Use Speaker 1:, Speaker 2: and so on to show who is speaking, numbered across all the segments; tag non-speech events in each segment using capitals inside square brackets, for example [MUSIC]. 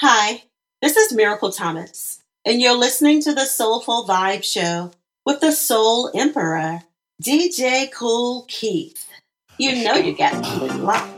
Speaker 1: Hi, this is Miracle Thomas, and you're listening to the Soulful Vibe Show with the Soul Emperor, DJ Kool Keith. You know you got to locked.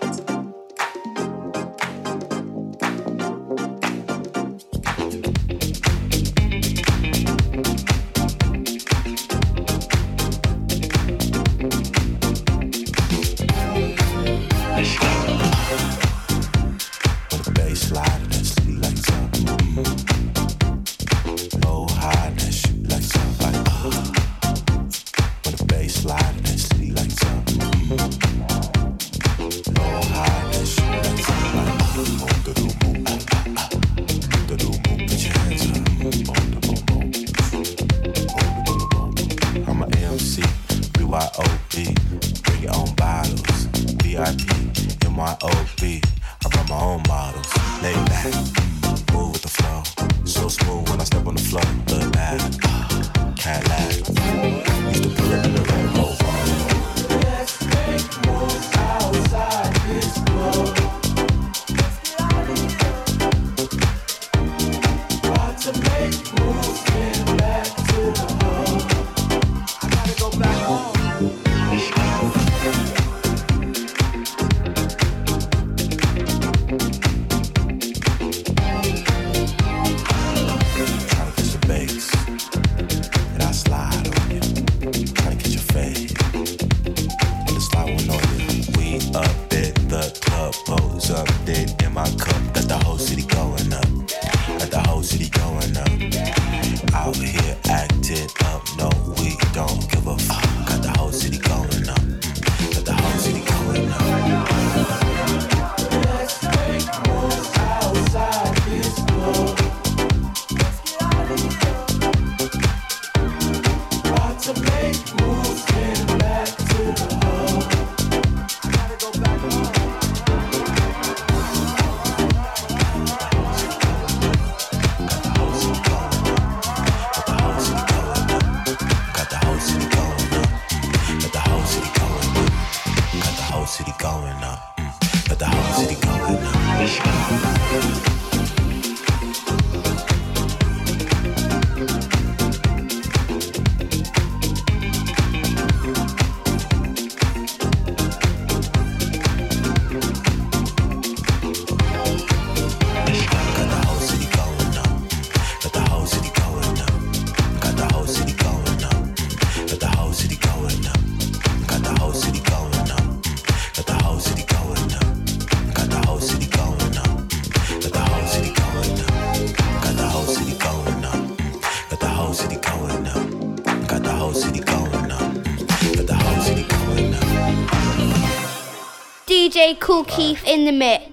Speaker 2: Kool Keith in the mix.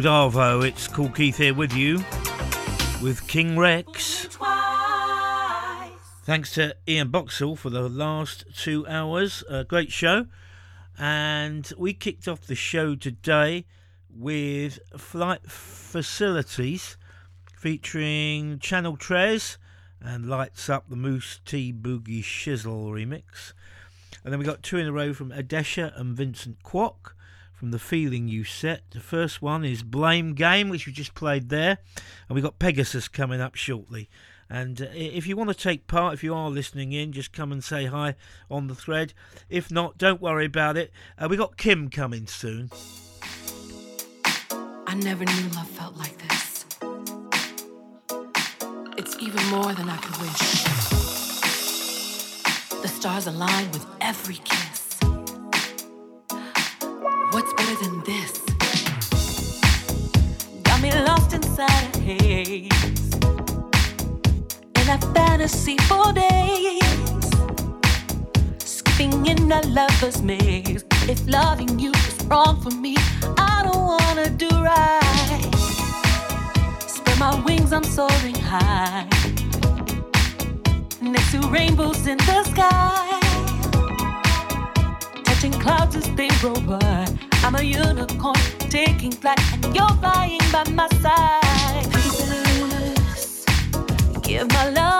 Speaker 3: Good Arvo, it's Kool Keith here with you with King Rex. Thanks to Ian Boxall for the last two hours. A great show. And we kicked off the show today with Flight Facilities featuring Channel Tres and Lights Up the Mousse T Boogie Shizzle remix. And then we got two in a row from Adesha and Vincent Kwok from the feeling you set. The first one is Blame Game, which we just played there, and we got Pegasus coming up shortly. And uh, if you want to take part, if you are listening in, just come and say hi on the thread. If not, don't worry about it. Uh, we got Kim coming soon.
Speaker 2: I never knew love felt like this. It's even more than I could wish. The stars align with every kiss. What's better than this? Got me lost inside a haze. In a fantasy for days. Skipping in a lover's maze. If loving you is wrong for me, I don't wanna do right. Spread my wings, I'm soaring high. Next to rainbows in the sky clouds as they roll by. I'm a unicorn taking flight, and you're flying by my side. Give my love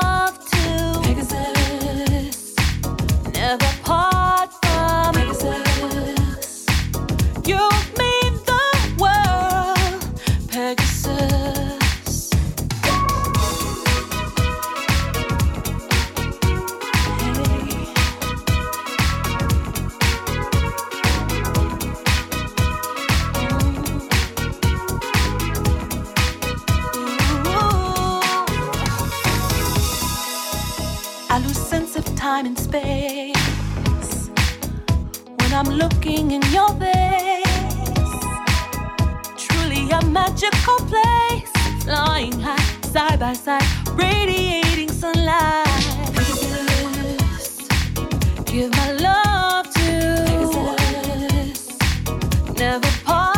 Speaker 2: time and space when I'm looking in your face. Truly a magical place, flying high, side by side, radiating sunlight. Give my love to never part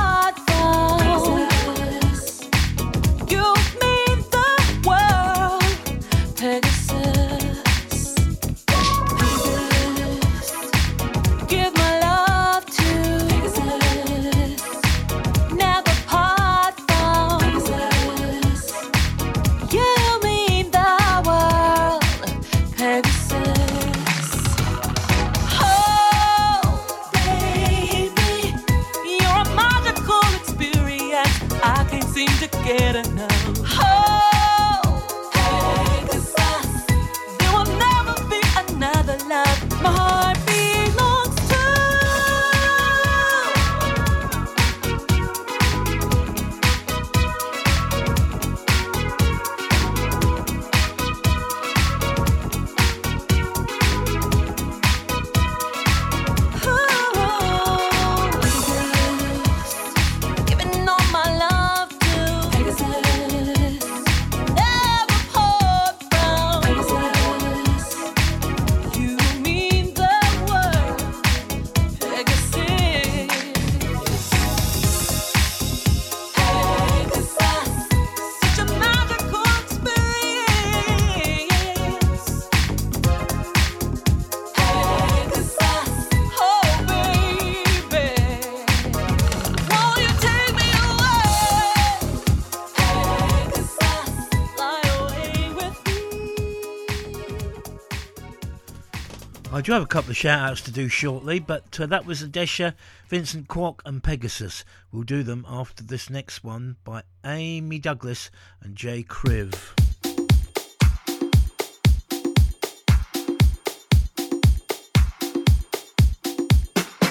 Speaker 3: do have a couple of shout outs to do shortly, but uh, that was Adesha, Vincent Kwok, and Pegasus. We'll do them after this next one by Amy Douglas and JKriv.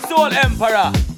Speaker 4: Soul Emperor.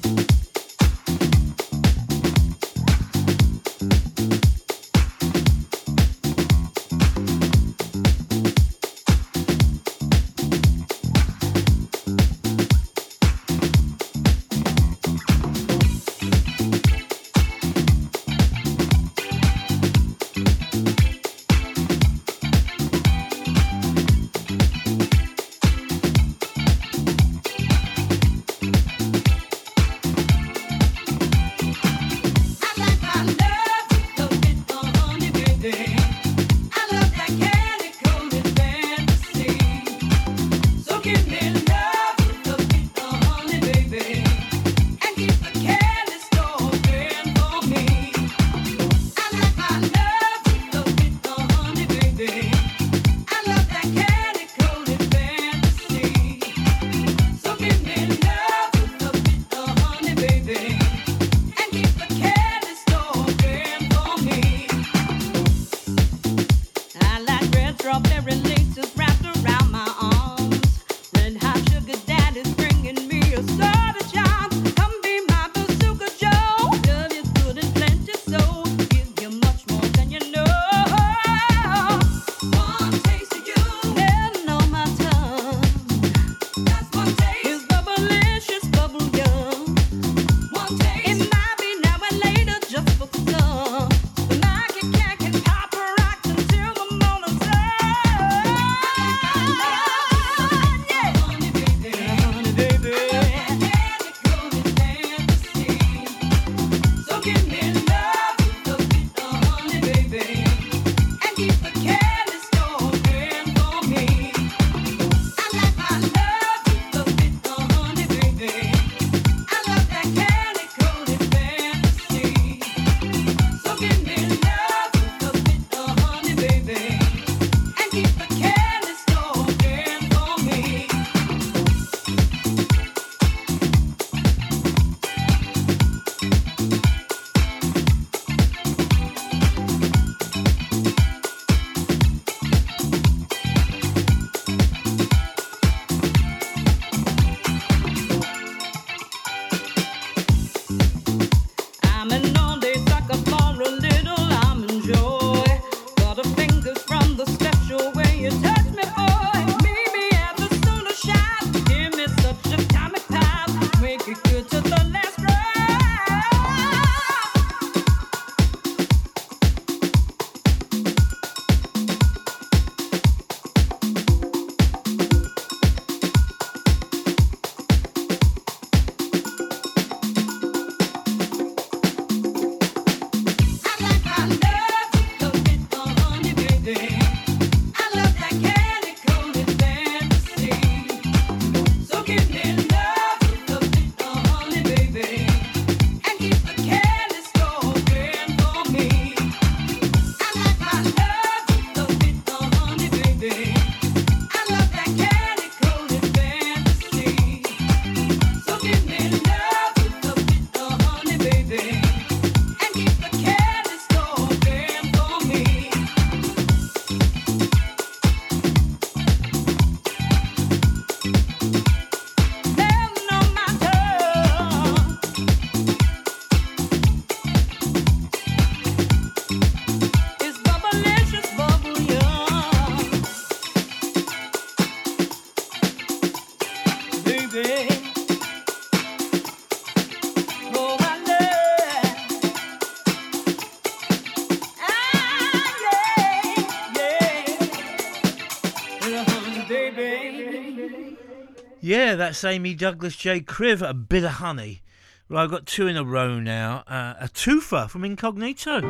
Speaker 5: That's Amy Douglas JKriv, a Bit-O-Honey. Well, I've got two in a row now. Uh, a twofer from Incognito.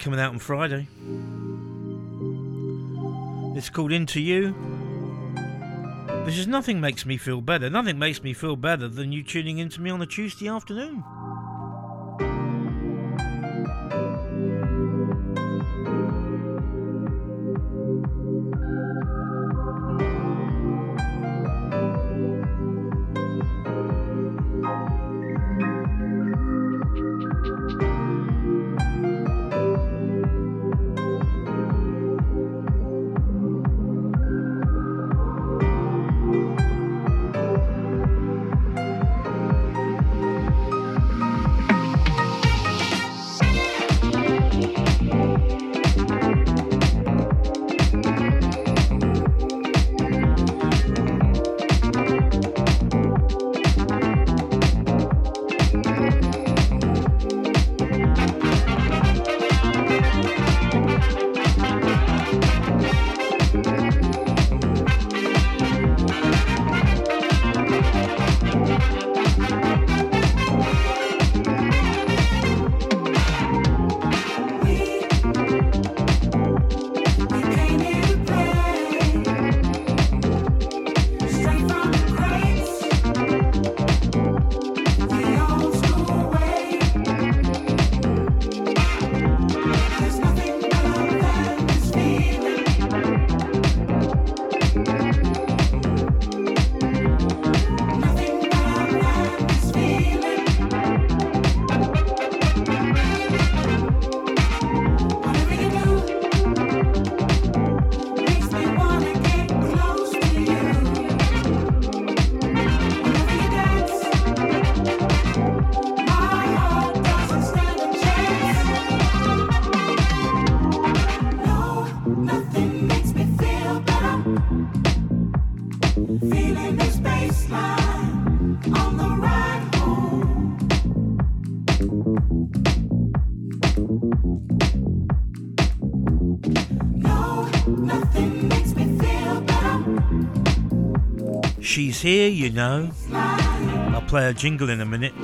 Speaker 5: Coming out on Friday. It's called Into You. This is nothing makes me feel better. Nothing makes me feel better than you tuning into me on a Tuesday afternoon. Here, you know. I'll play a jingle in a minute.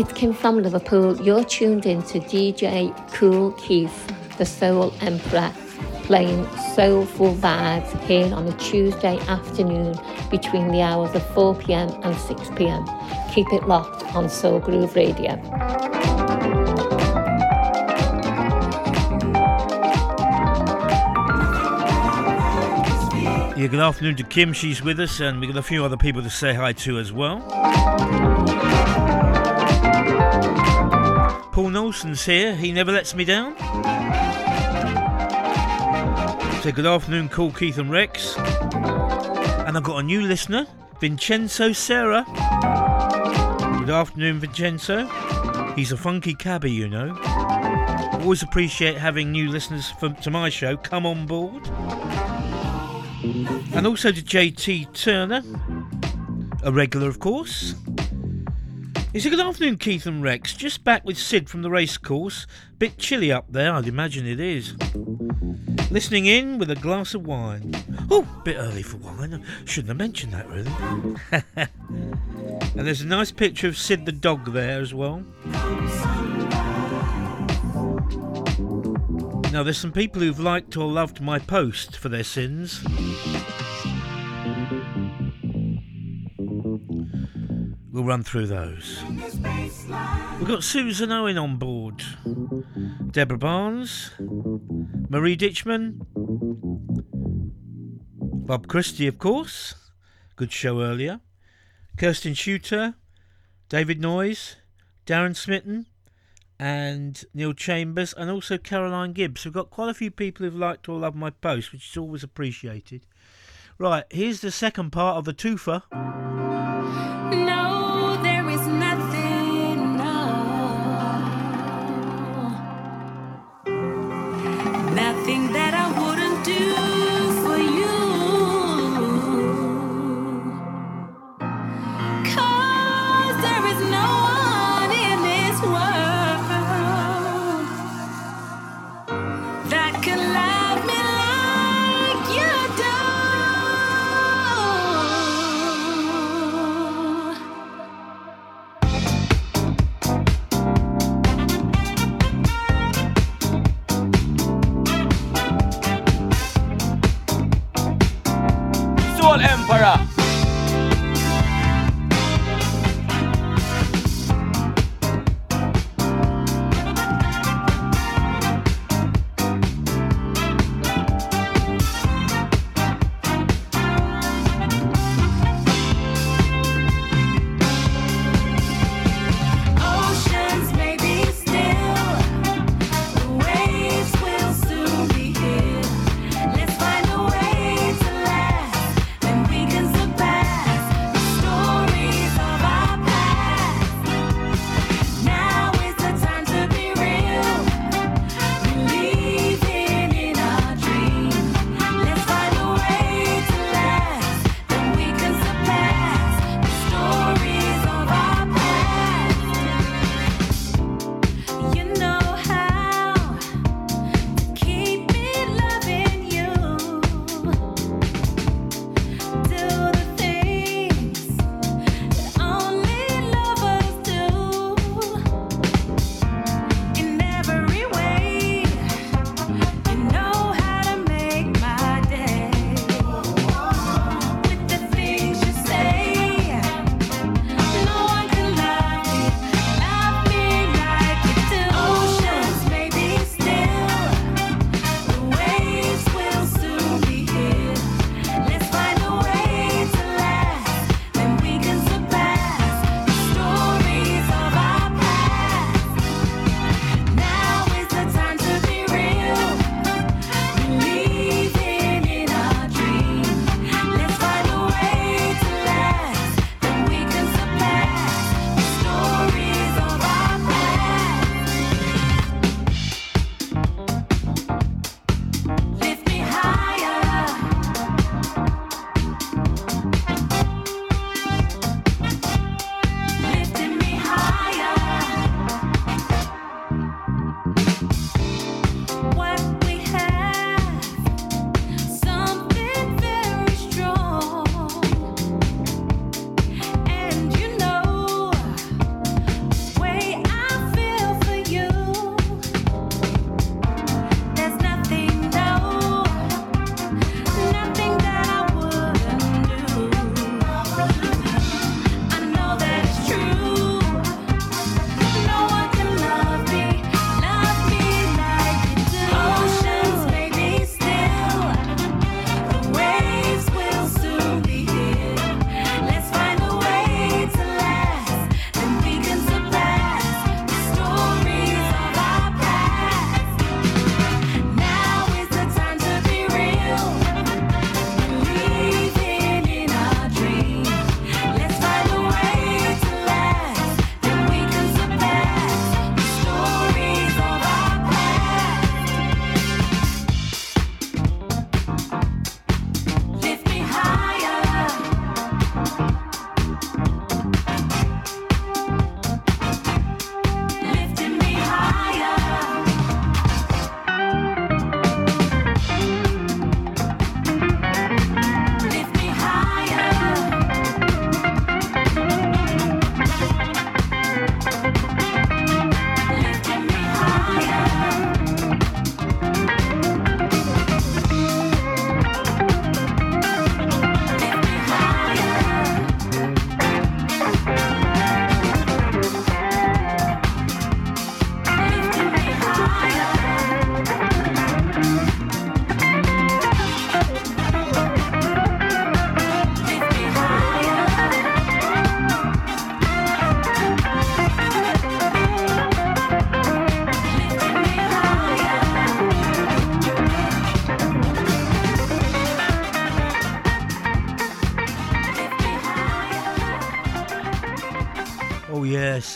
Speaker 6: It's Kim from Liverpool. You're tuned in to DJ Kool Keith, the Soul Emperor, playing soulful vibes here on a Tuesday afternoon between the hours of 4 pm and 6 pm. Keep it locked on Soul Groove Radio.
Speaker 3: Yeah, good afternoon to Kim. She's with us, and we've got a few other people to say hi to as well. Paul Nelson's here. He never lets me down. So good afternoon, Kool Keith and Rex. And I've got a new listener, Vincenzo Serra. Good afternoon, Vincenzo. He's a funky cabbie, you know. Always appreciate having new listeners for, to my show come on board. And also to JT Turner, a regular, of course. Is a good afternoon, Keith and Rex? Just back with Sid from the race course. Bit chilly up there, I'd imagine it is. Listening in with a glass of wine. Oh, bit early for wine. Shouldn't have mentioned that, really. [LAUGHS] and there's a nice picture of Sid the dog there as well. Now, there's some people who've liked or loved my post for their sins. We'll run through those. We've got Susan Owen on board, Deborah Barnes, Marie Ditchman, Bob Christie, of course. Good show earlier. Kirsten Shooter, David Noyes, Darren Smitten, and Neil Chambers, and also Caroline Gibbs. We've got quite a few people who've liked or loved my post, which is always appreciated. Right, here's the second part of the twofer.
Speaker 2: No, Nothing that I wouldn't do
Speaker 4: Soul Emperor.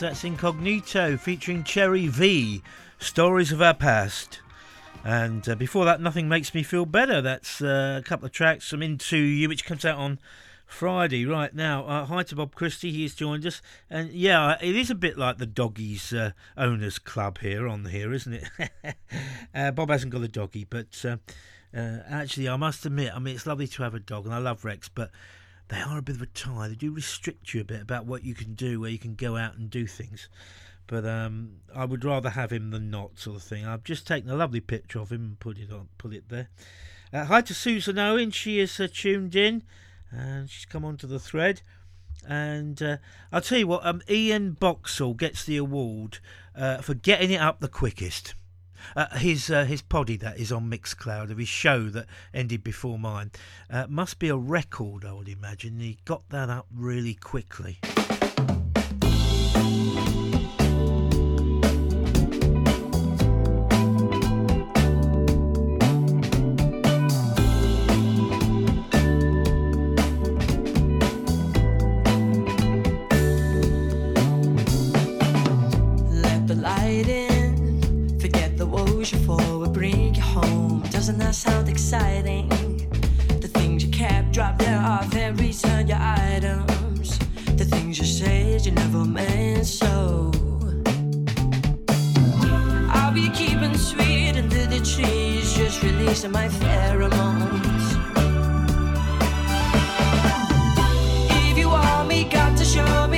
Speaker 3: That's Incognito featuring Cherri V, Stories of Our Past. And uh, before that, Nothing Makes Me Feel Better. That's uh, a couple of tracks from Into You, which comes out on Friday. Right now, uh, hi to Bob Christie, he's joined us. And yeah, it is a bit like the Doggies uh, Owners Club here on here, isn't it? [LAUGHS] Uh, Bob hasn't got a doggy, but uh, actually, I must admit, I mean, it's lovely to have a dog, and I love Rex, but they are a bit of a tie. They do restrict you a bit about what you can do, where you can go out and do things. But um, I would rather have him than not, sort of thing. I've just taken a lovely picture of him and put it on, put it there. Uh, hi to Susan Owen. She is uh, tuned in, and she's come onto the thread. And uh, I'll tell you what, um, Ian Boxall gets the award uh, for getting it up the quickest. Uh, his uh, his poddy that is on Mixcloud of his show that ended before mine uh, must be a record, I would imagine. He got that up really quickly.
Speaker 7: sound exciting. The
Speaker 8: things you kept, drop them off and return your items. The things you say is you never meant so. I'll be keeping sweet under the trees, just releasing my pheromones. If you want me, got to show me.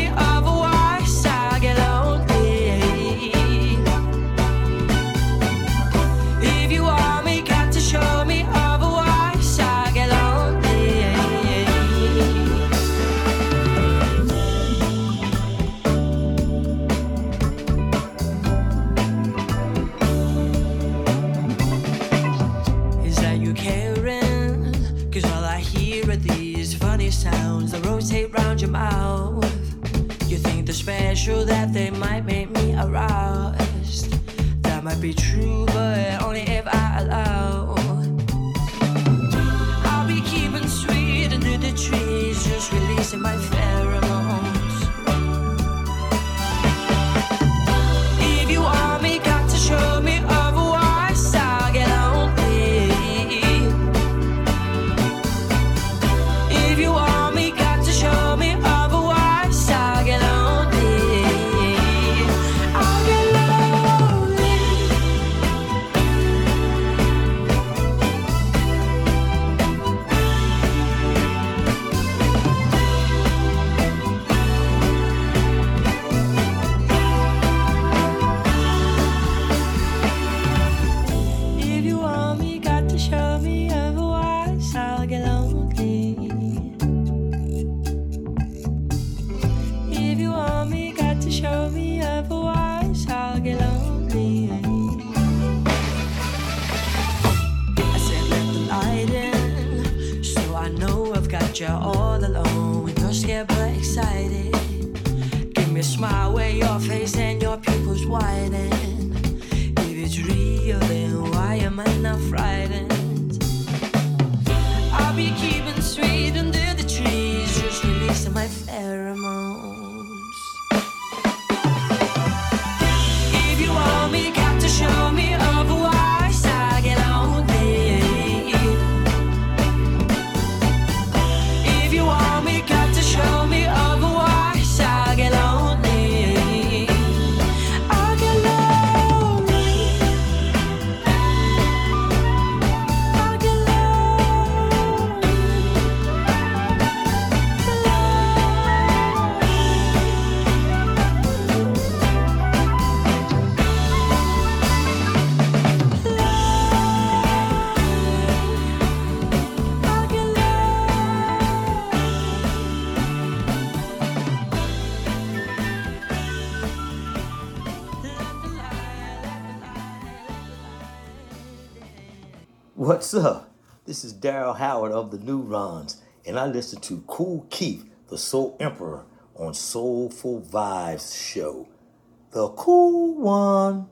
Speaker 8: true that they might make me aroused. That might be true, but only if I allow. I'll be keeping sweet under the trees, just releasing my pheromones. whining. What's up? This is Daryl Howard of the Neurons, and I listen to Kool Keith, the Soul Emperor, on Soulful Vibes
Speaker 9: Show. The cool one.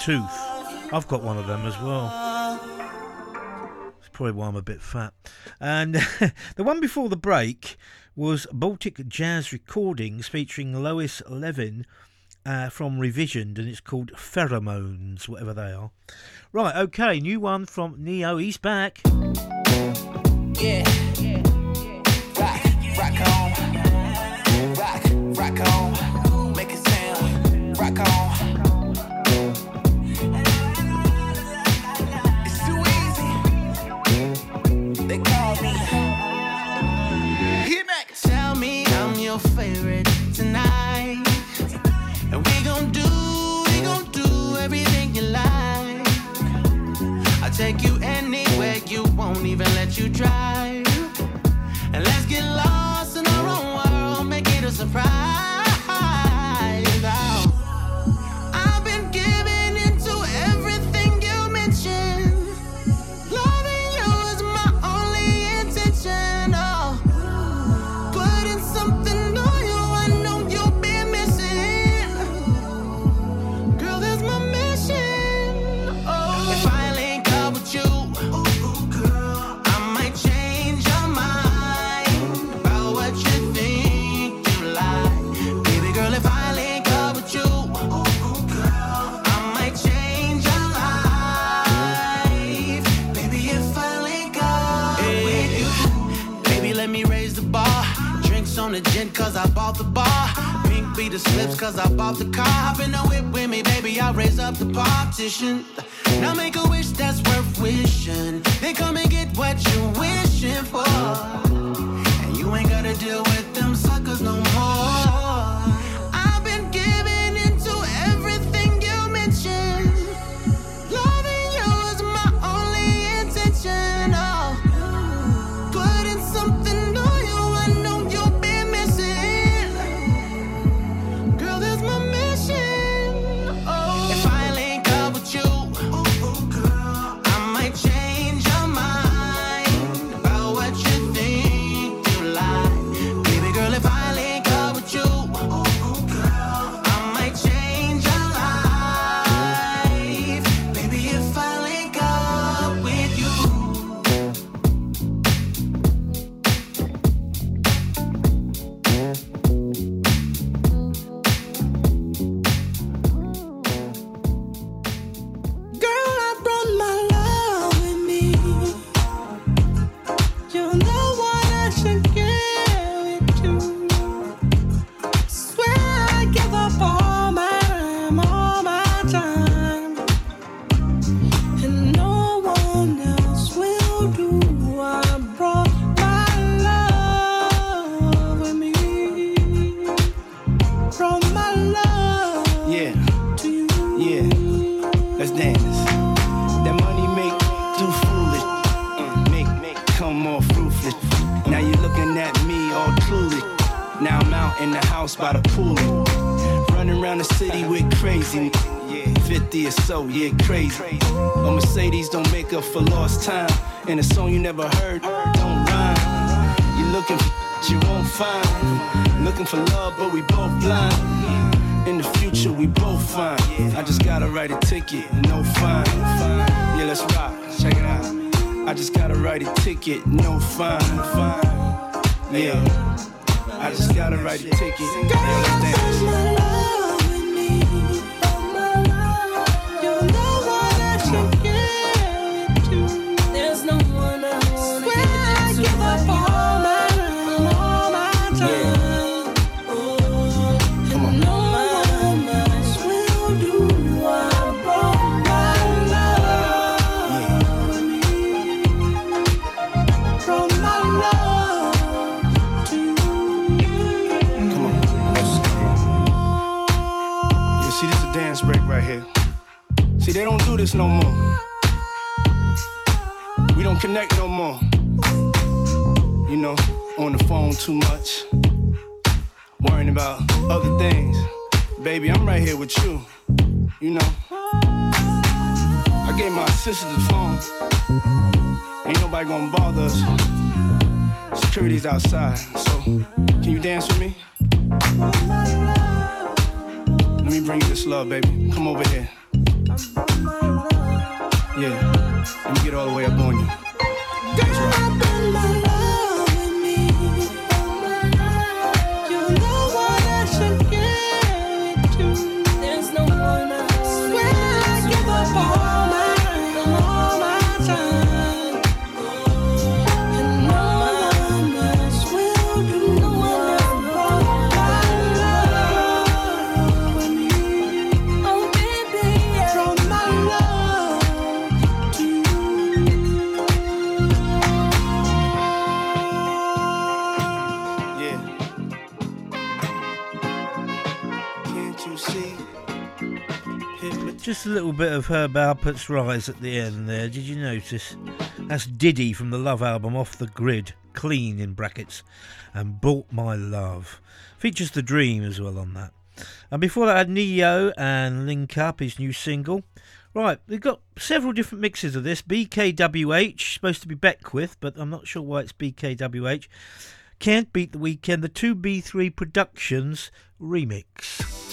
Speaker 9: tooth. I've got one of them as well. It's probably why I'm a bit fat. And [LAUGHS] the one before the break was Baltic Jazz Recordings featuring Lois Levin uh, from Revisioned, and it's called Pheromones, whatever they are. Right, okay, new one from Ne-Yo. He's back.
Speaker 10: Yeah. rock on. Make it sound. Rock on.
Speaker 8: favorite tonight. And we gon' do, we gon' do everything you like. I'll take you anywhere you won't even let you drive. the slips, cause I bought the car. Hop in the whip with me, baby, I'll raise up the partition. Now make a wish that's worth wishing. Then come and get what you're wishing for. And you ain't gotta deal with
Speaker 10: in a song you never heard. Don't rhyme. You're looking for you won't find. Looking for love, but we both blind. In the future, we both fine. I just gotta write a ticket, no fine. Yeah, let's rock. Check it out. I just gotta write a ticket, no fine. Yeah. I just gotta write a ticket. Yeah, let's dance.
Speaker 11: No
Speaker 10: more. We don't connect no more. You know, on the phone too much. Worrying about other things. Baby, I'm right here with you. You know. I gave my assistant the phone. Ain't nobody gonna bother us. Security's outside, so can you dance with me? Let me bring you this love, baby. Come over here. Yeah. Let me get all the way up on you. That's right.
Speaker 12: Just a little bit of Herb Alpert's rise at the end there. Did you notice? That's Diddy from the Love album, Off the Grid, clean in brackets, and Bought My Love. Features The Dream as well on that. And before that, I had Ne-Yo and Link Up, his new single. Right, we've got several different mixes of this. BKWH, supposed to be Beckwith, but I'm not sure why it's BKWH. Can't Beat the Weekend, the 2B3 Productions remix.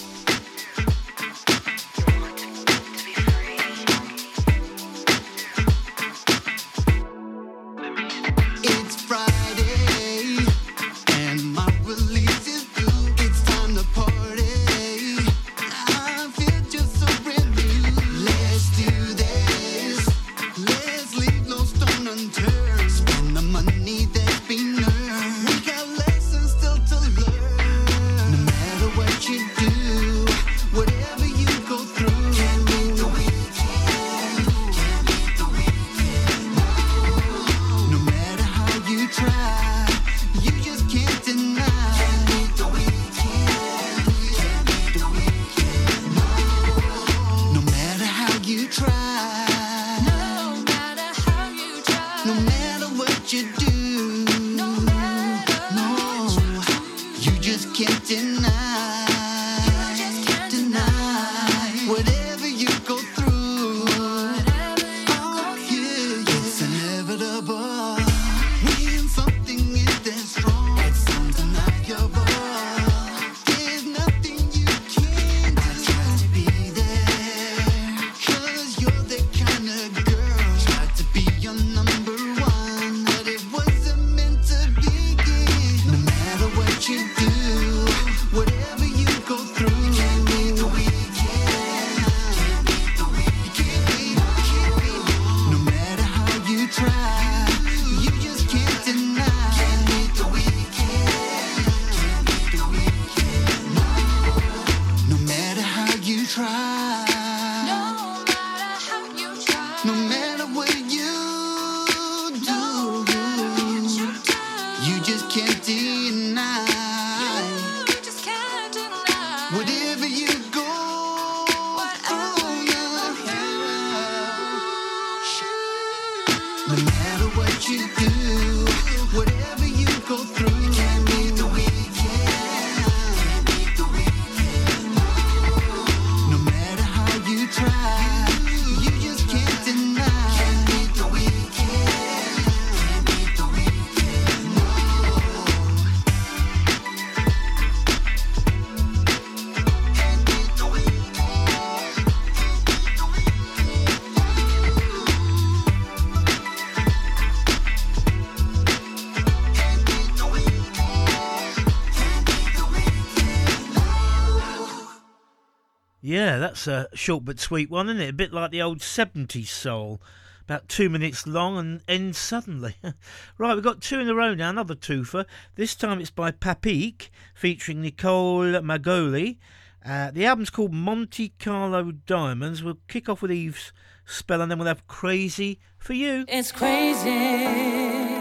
Speaker 3: a short but sweet one, isn't it? A bit like the old 70s soul. About two minutes long and ends suddenly. [LAUGHS] right, we've got two in a row now, another twofer. This time it's by Papik, featuring Nicole Magolie. Uh, the album's called Monte Carlo Diamonds. We'll kick off with Eve's spell and then we'll have Crazy for You.
Speaker 13: It's crazy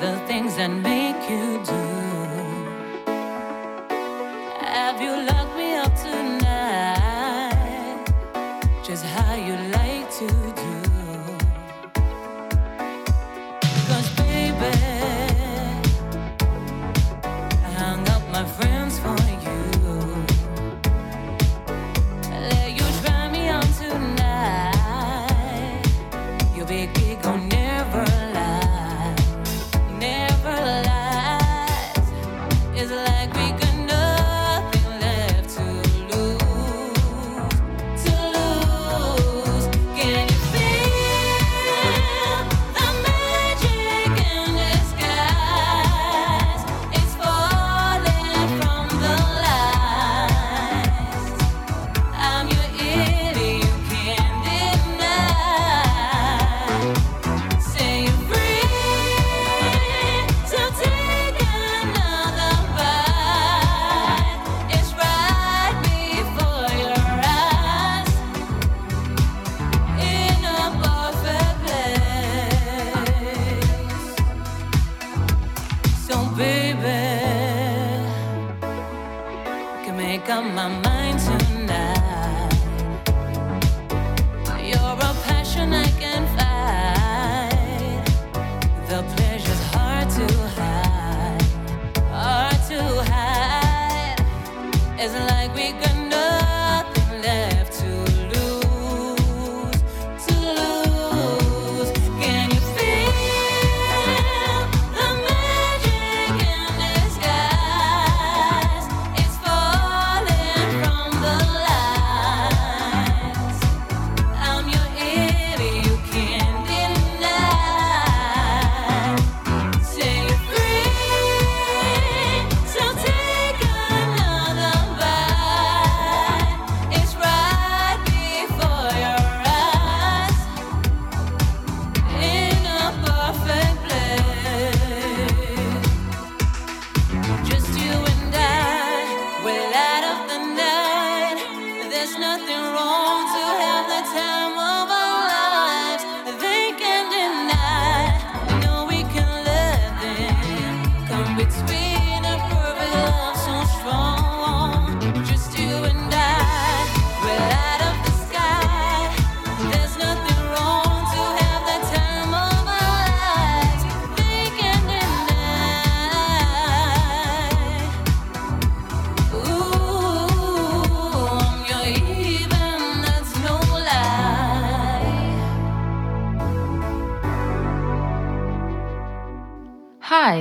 Speaker 13: the things that make you do. Have you
Speaker 14: loved?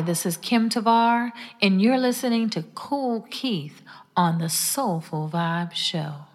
Speaker 14: this is Kim Tavar, and you're listening to Kool Keith on the Soulful Vibe Show.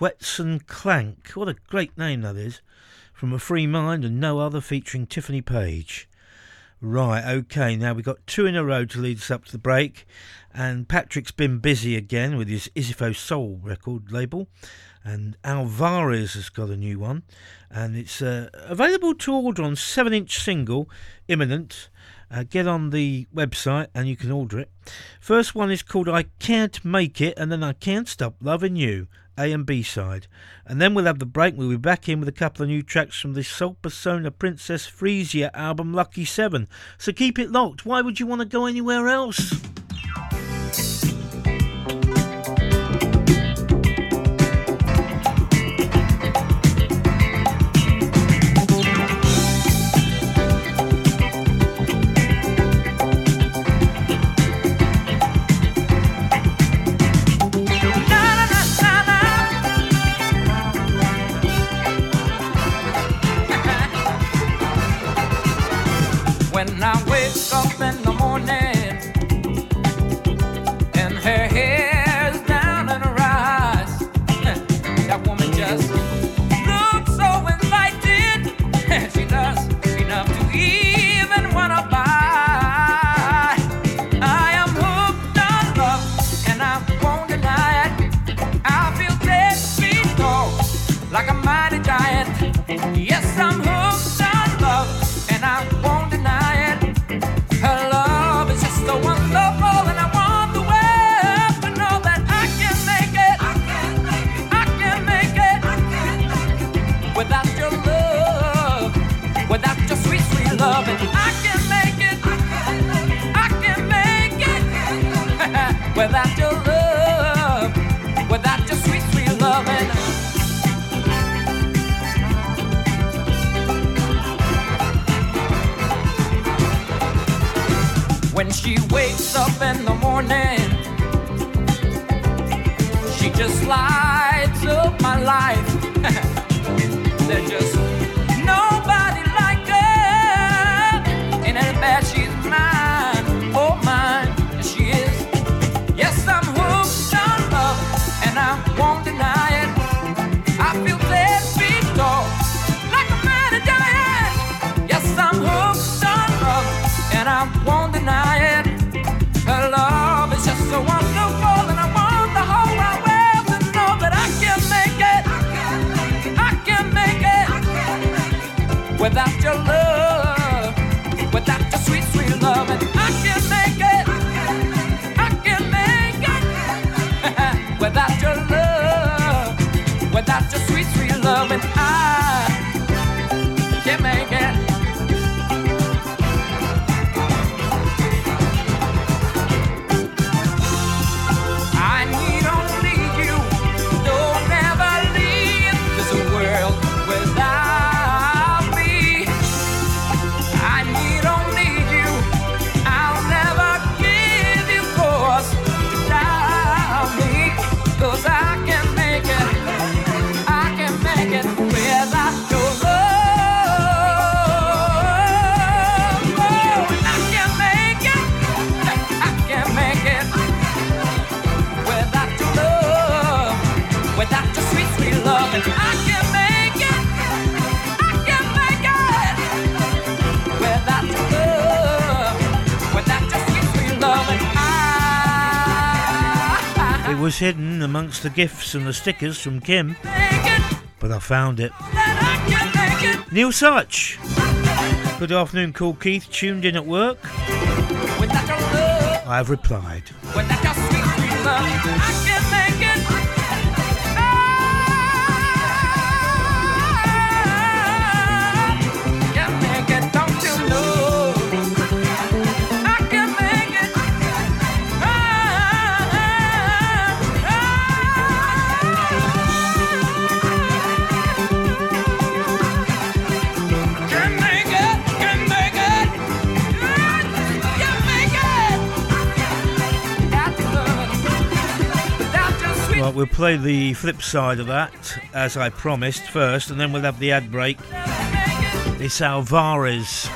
Speaker 13: And
Speaker 3: Klank. What a great name that is. From A Free Mind and No Other featuring Tifanny Paige. Right, okay, now we've got two in a row to lead us up to the break. And Patrick's been busy again with his Isifo Soul record label. And Alvarez has got a new one. And it's uh, available to order on 7 inch single, imminent. Uh, get on the website and you can order it. First one is called I Can't Make It, and then I Can't Stop Loving You, A and B side. And then we'll have the break. We'll be back in with a couple of new tracks from the Soulpersona Princess Freesia album Lucky Seven. So keep it locked. Why would you want to go anywhere else?
Speaker 15: when she wakes up in the morning. She just lights up my life. [LAUGHS] They're just without your love, without your sweet, sweet love. And I can't make it, I can't make it [LAUGHS] without your love, without your sweet, sweet love. And I
Speaker 3: was hidden amongst the gifts and the stickers from Kim, but I found it. Neil Such. Good afternoon, Kool Keith. Tuned in at work. I have replied. Right, we'll play the flip side of that, as I promised, first, and then we'll have the ad break. It's Alvarez.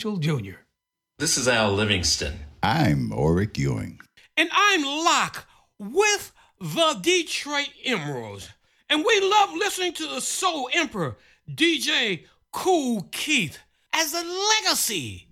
Speaker 16: Mitchell Jr.
Speaker 17: This is Al Livingston.
Speaker 18: I'm Oric Ewing.
Speaker 16: And I'm Locke with the Detroit Emeralds. And we love listening to the Soul Emperor, DJ Kool Keith, as
Speaker 19: a
Speaker 20: legacy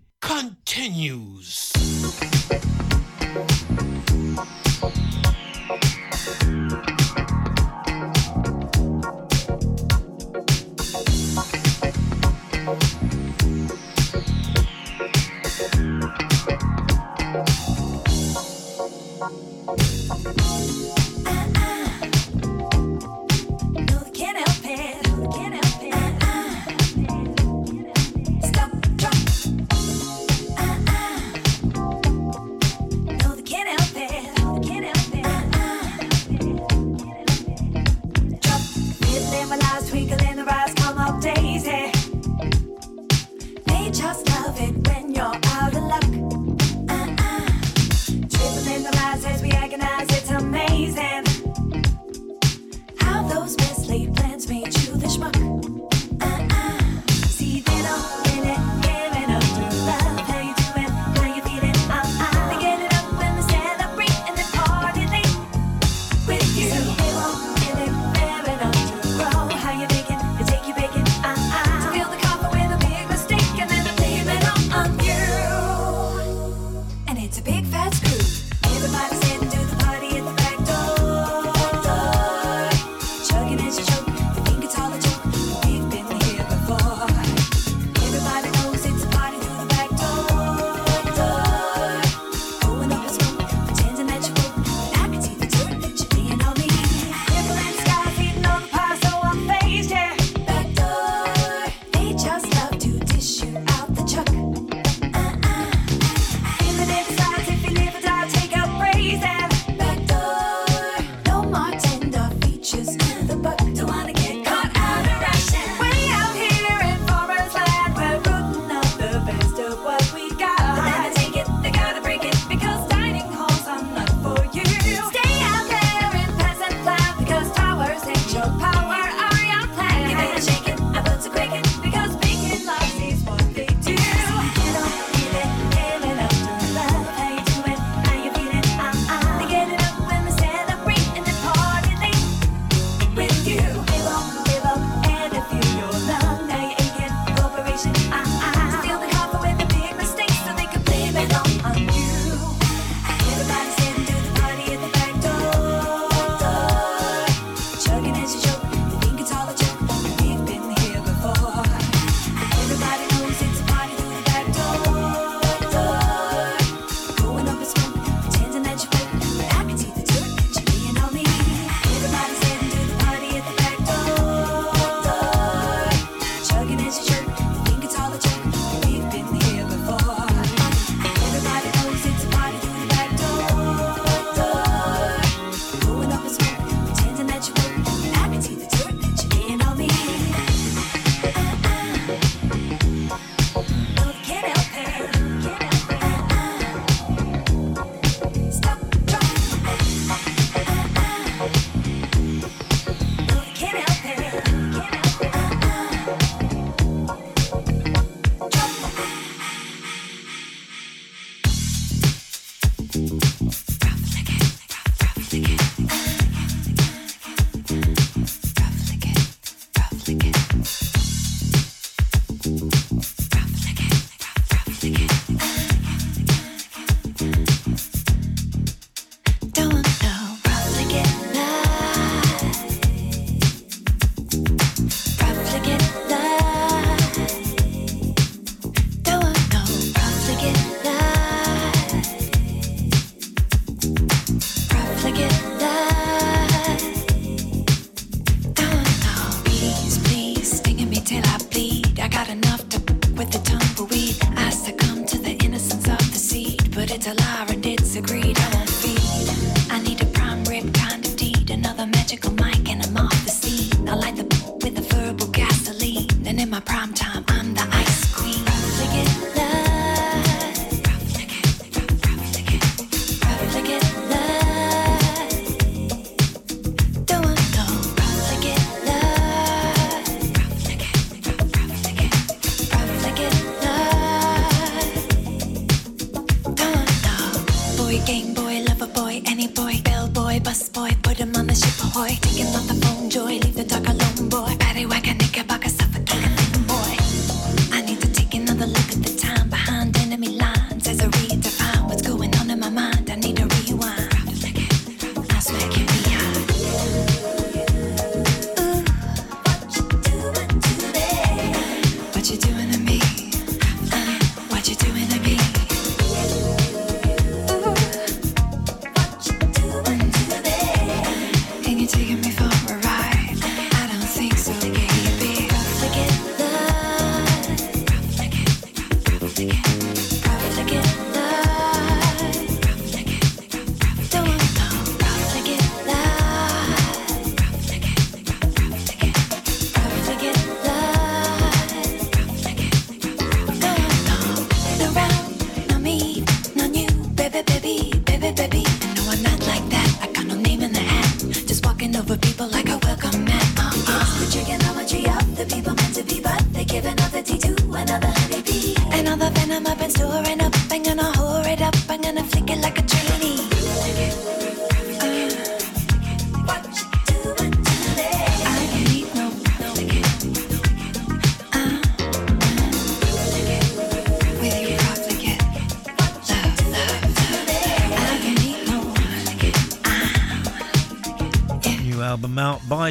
Speaker 20: baby, baby.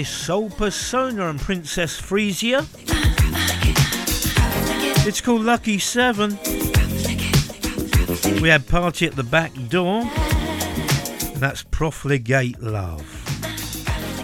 Speaker 20: Soulpersona and
Speaker 3: Princess Freesia. It's called Lucky Seven. We had Party at the Back Door, and that's Profligate Love.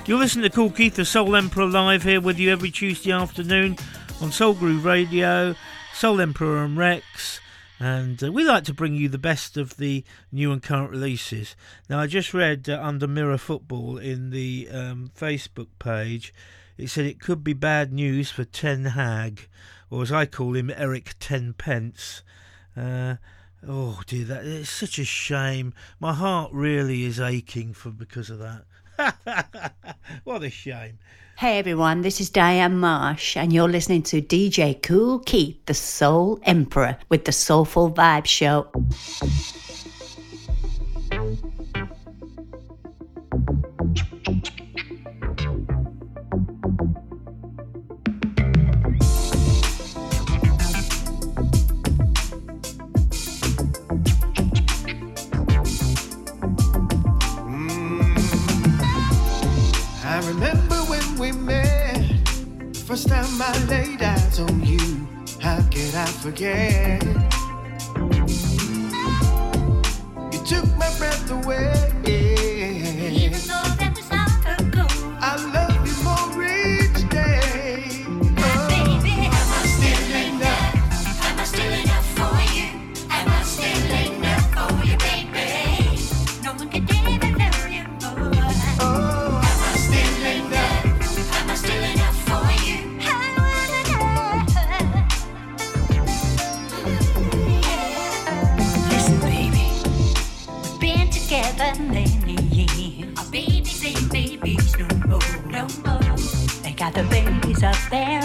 Speaker 3: You're listening to Kool Keith, the Soul Emperor, live here with you every Tuesday afternoon on Soul Groove Radio, Soul Emperor and Rex and uh, we like to bring you the best of the new and current releases. Now, I just read uh, under Mirror Football in the um, Facebook page, it said it could be bad news for Ten Hag, or as I call him, Eric Tenpence. Uh, oh dear, that it's such a shame. My heart really is aching for because of that. [LAUGHS] what a shame.
Speaker 21: Hey everyone, this is Diane Marsh, and you're listening to DJ Kool Keith, the Soul Emperor, with the Soulful Vibe Show. Mm.
Speaker 22: I remember First time I laid eyes on you, how could I forget? You took my breath away.
Speaker 23: Up there.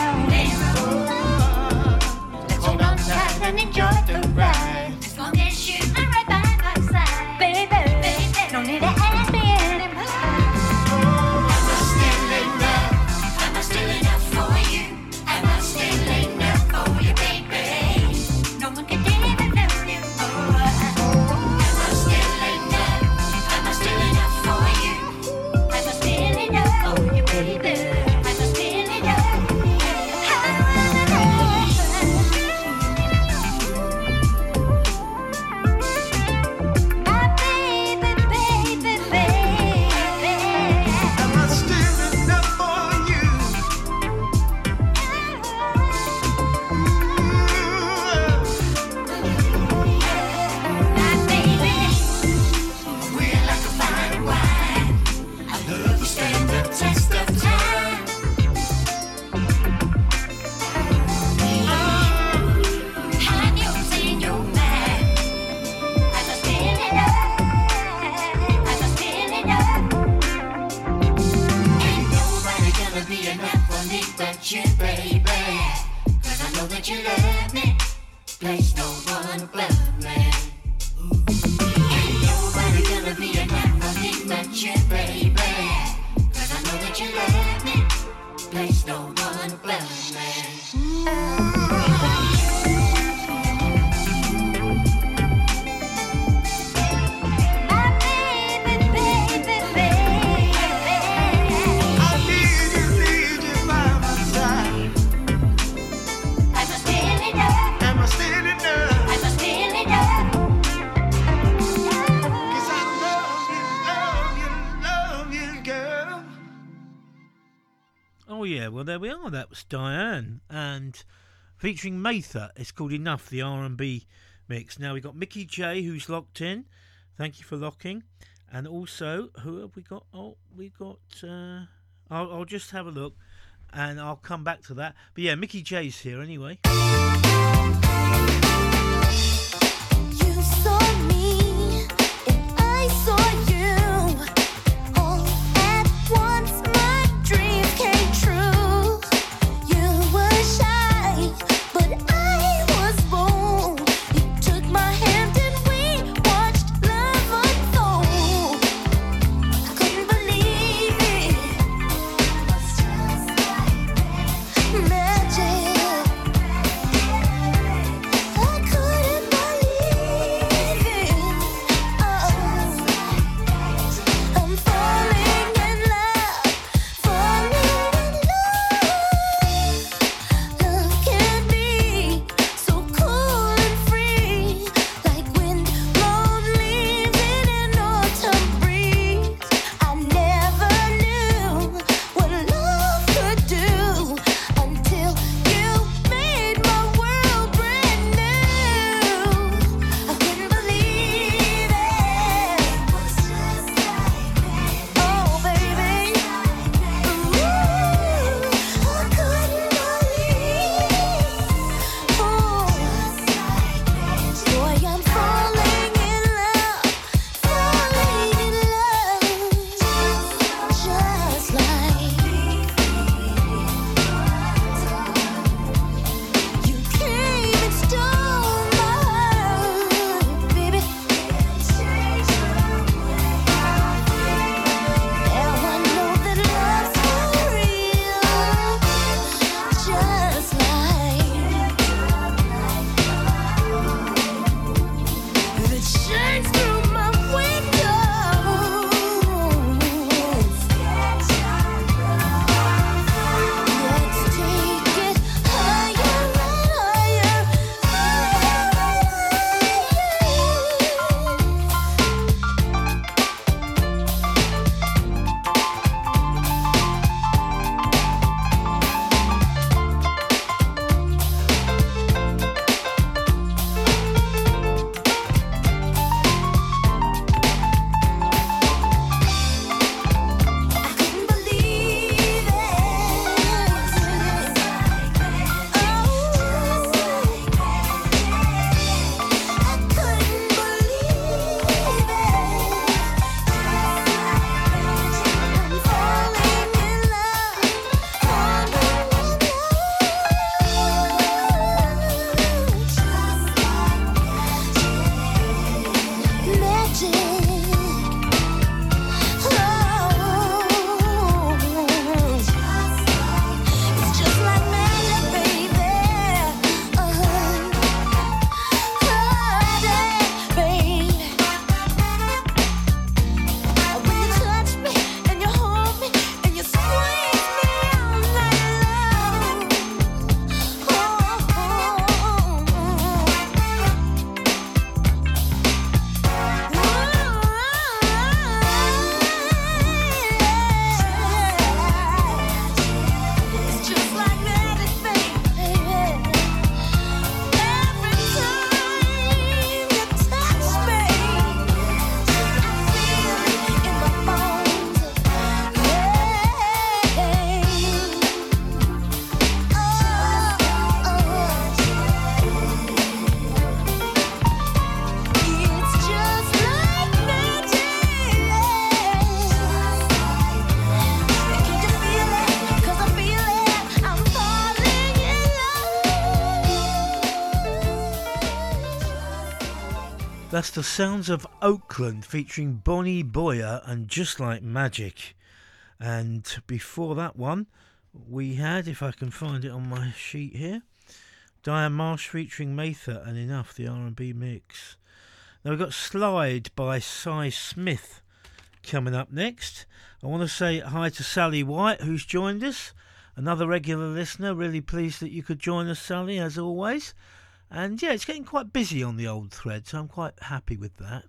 Speaker 23: There we are. That was Diane and featuring Mather. It's called Enough, the R and B mix. Now we got Mickey J, who's locked in. Thank you for locking. And also, who have we got? Oh, we got. Uh, I'll, I'll just have a look, and I'll come back to that. But yeah, Mickey J's here anyway. That's the sounds of Oakland featuring Bonnie Boyer and Just Like Magic. And before that one, we had, if I can find it on my sheet here, Diane Marsh featuring Mather and Enough, the R&B mix. Now we've got Slide by Sy Smith coming up next. I want to say hi to Sally White, who's joined us, another regular listener. Really pleased that you could join us, Sally, as always. And yeah, it's getting quite busy on the old thread, so I'm quite happy with that.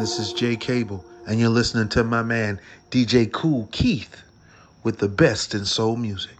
Speaker 24: This is
Speaker 25: Jay Cable, and you're listening to my man DJ Kool Keith with the best in soul music.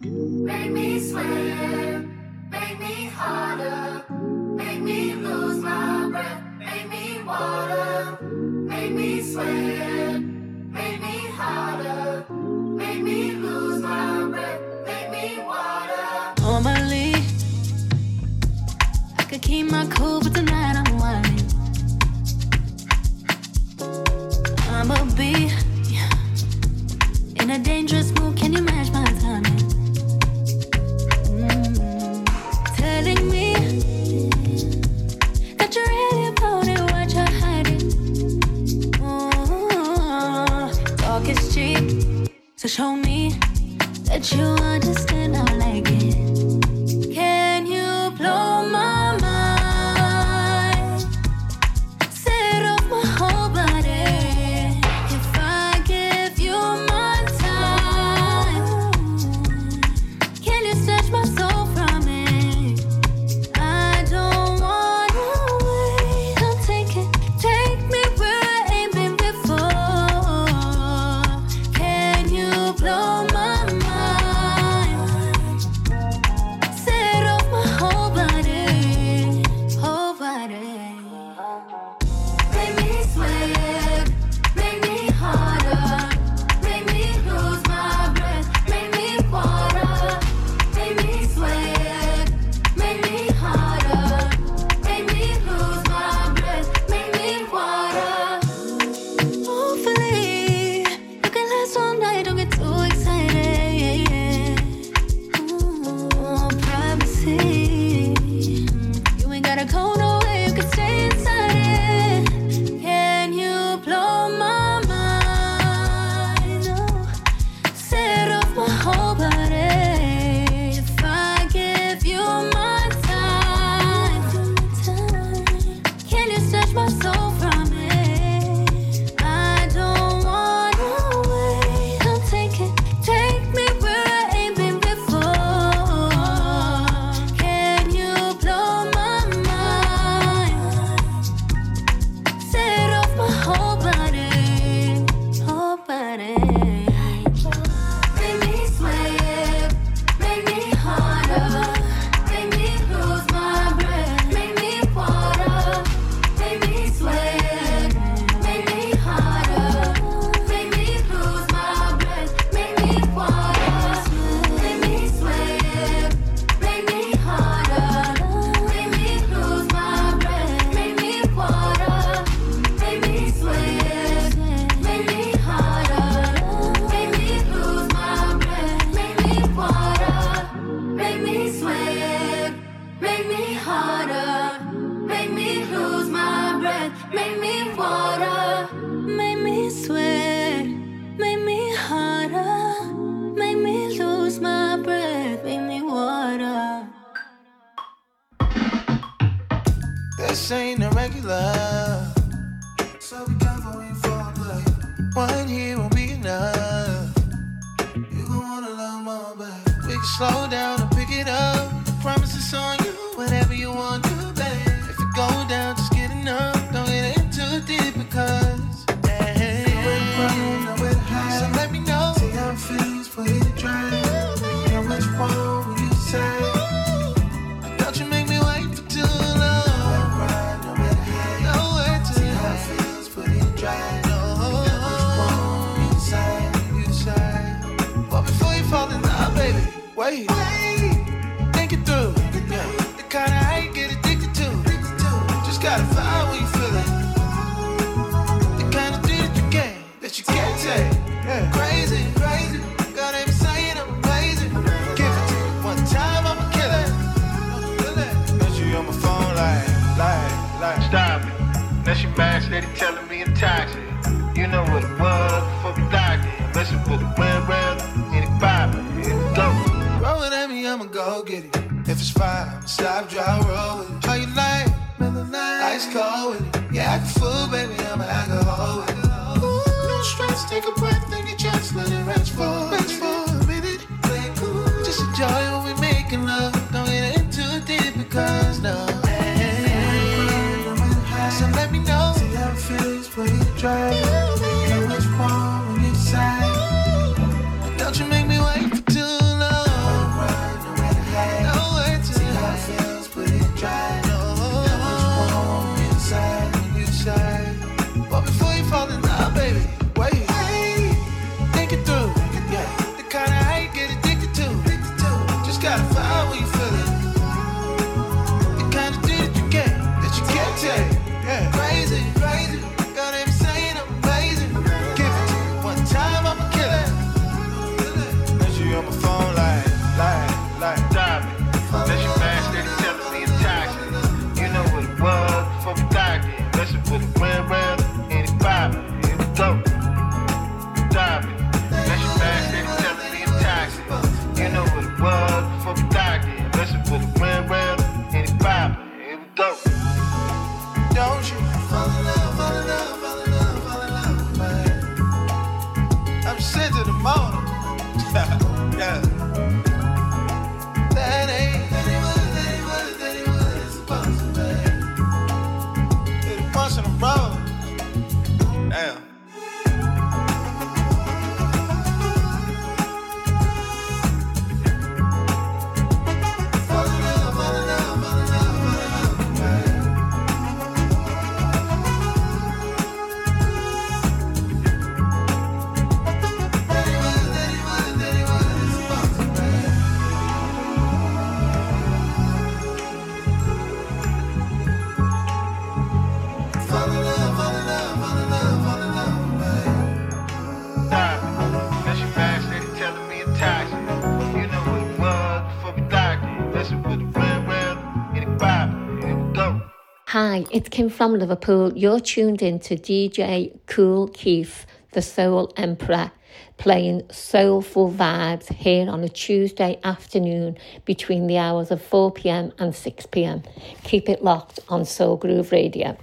Speaker 6: Hi, it's Kim from Liverpool. You're tuned in to DJ Kool Keith, the Soul Emperor, playing soulful vibes here on a Tuesday afternoon between the hours of 4 pm and 6 pm. Keep it locked on Soul Groove Radio.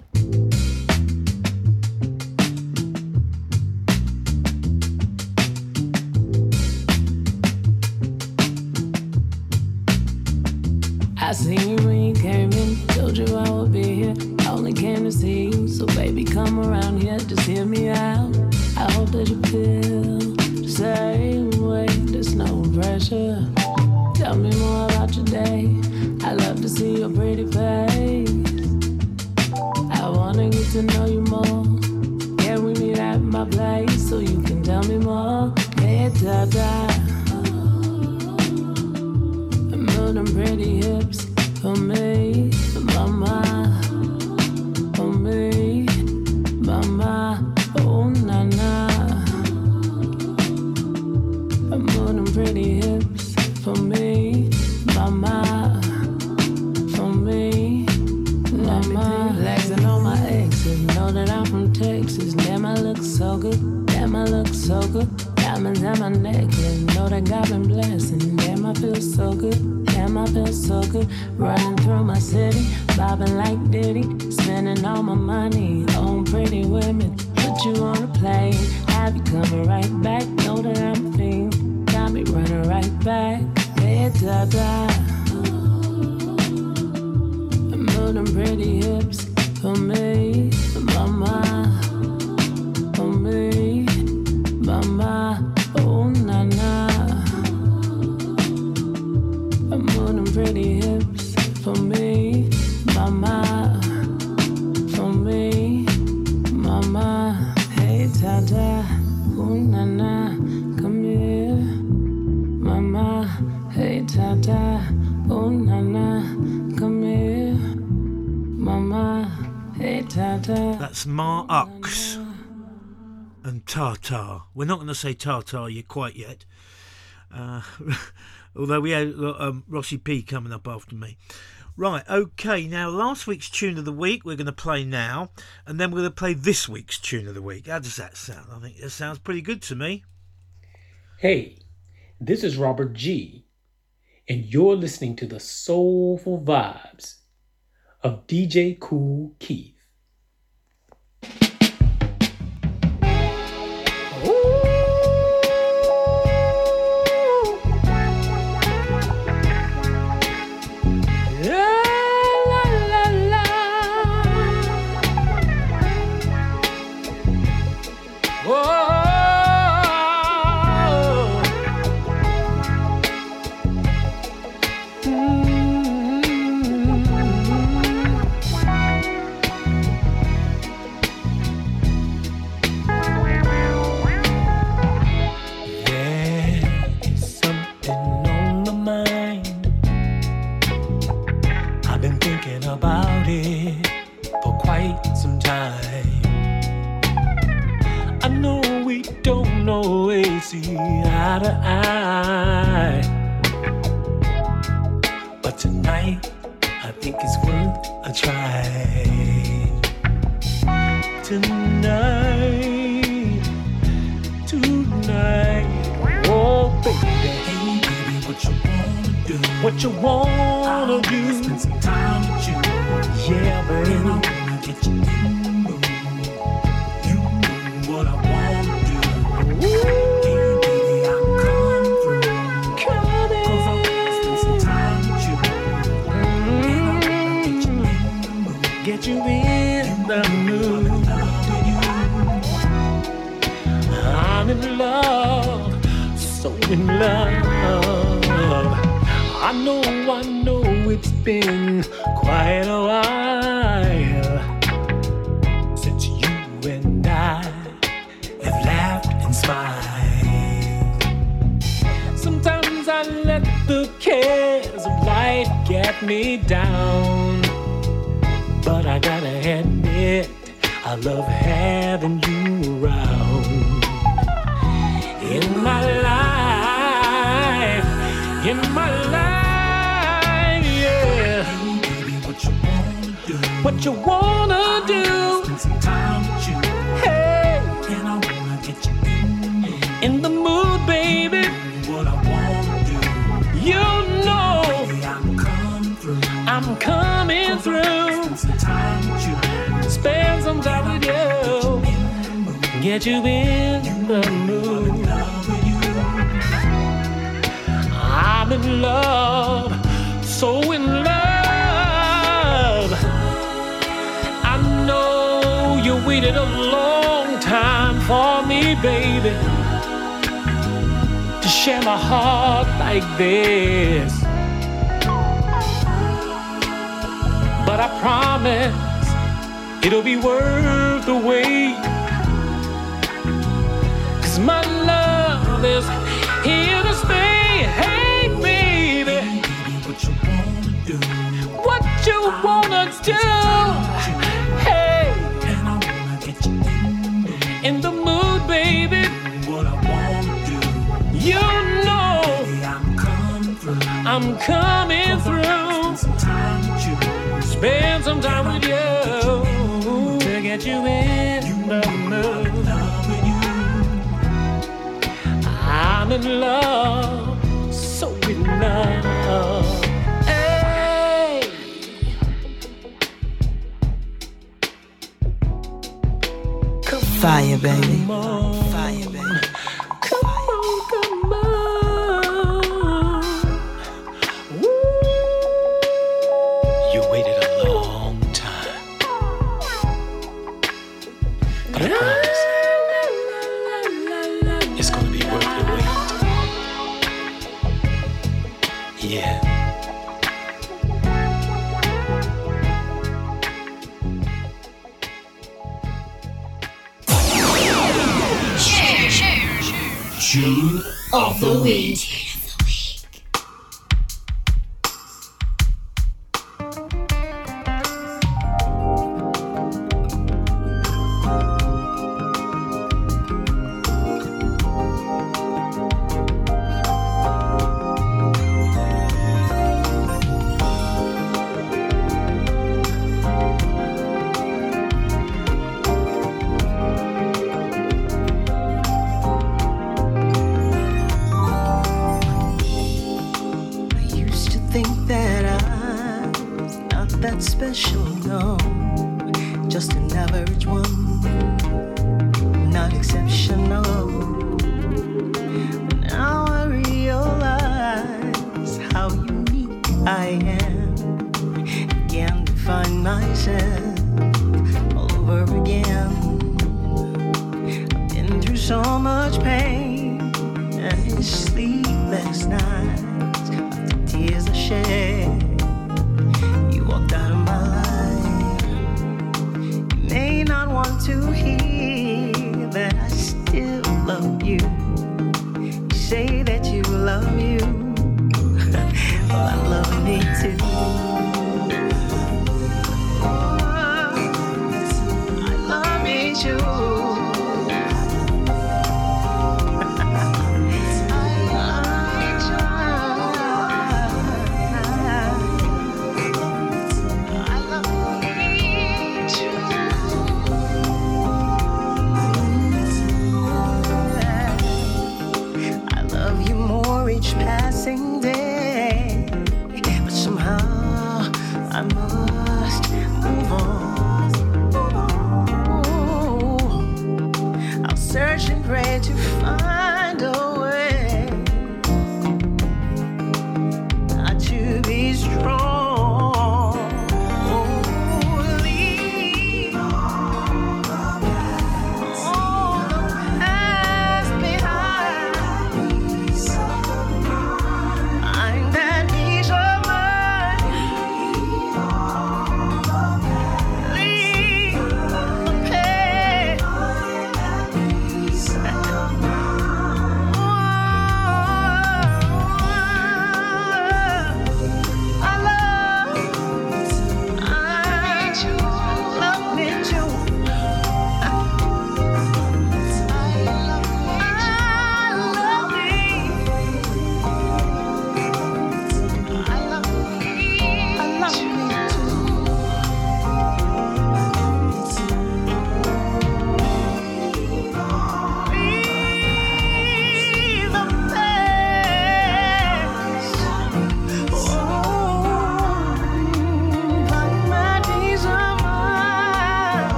Speaker 26: I seen you come around here, just hear me out. I hope that you feel the same way, there's no pressure. Feel so good. Running through my city, bobbing like Diddy. Spending all my money on pretty women. Put you on a plane, have you coming right back.
Speaker 3: Tah Tah. We're not going to say Tah Tah yet quite yet. Uh, [LAUGHS] although we had uh, um, Rossi P coming up after me. Right, okay, now last week's tune of the week we're going to play now, and then we're going to play this week's tune of the week. How does that sound? I think it sounds pretty good to me.
Speaker 27: Hey, this is Robert Gee, and you're listening to the soulful vibes of DJ Kool Keith.
Speaker 28: Always see eye to eye. But tonight, I think it's worth a try. Tonight, tonight. Oh, baby. Hey, baby, what you wanna do? What you wanna do? Spend some time with you. Yeah, baby. In love. I know, I know it's been quite a while since you and I have laughed and smiled. Sometimes I let the cares of life get me down. But I gotta admit, I love having you coming through. Spend some time with you. Get you in the mood. I'm in love, so in love. I know you waited a long time for me, baby, to share my heart like this. But I promise it'll be worth the wait. Cause my love is here to stay. Hey, baby. What you wanna do? What you wanna do? Hey. And I wanna get you in the mood, baby. You know I'm coming through. Spend some time with you to get you in the mood. I'm in love, so in love. Hey.
Speaker 7: Fire, baby. Fire, baby.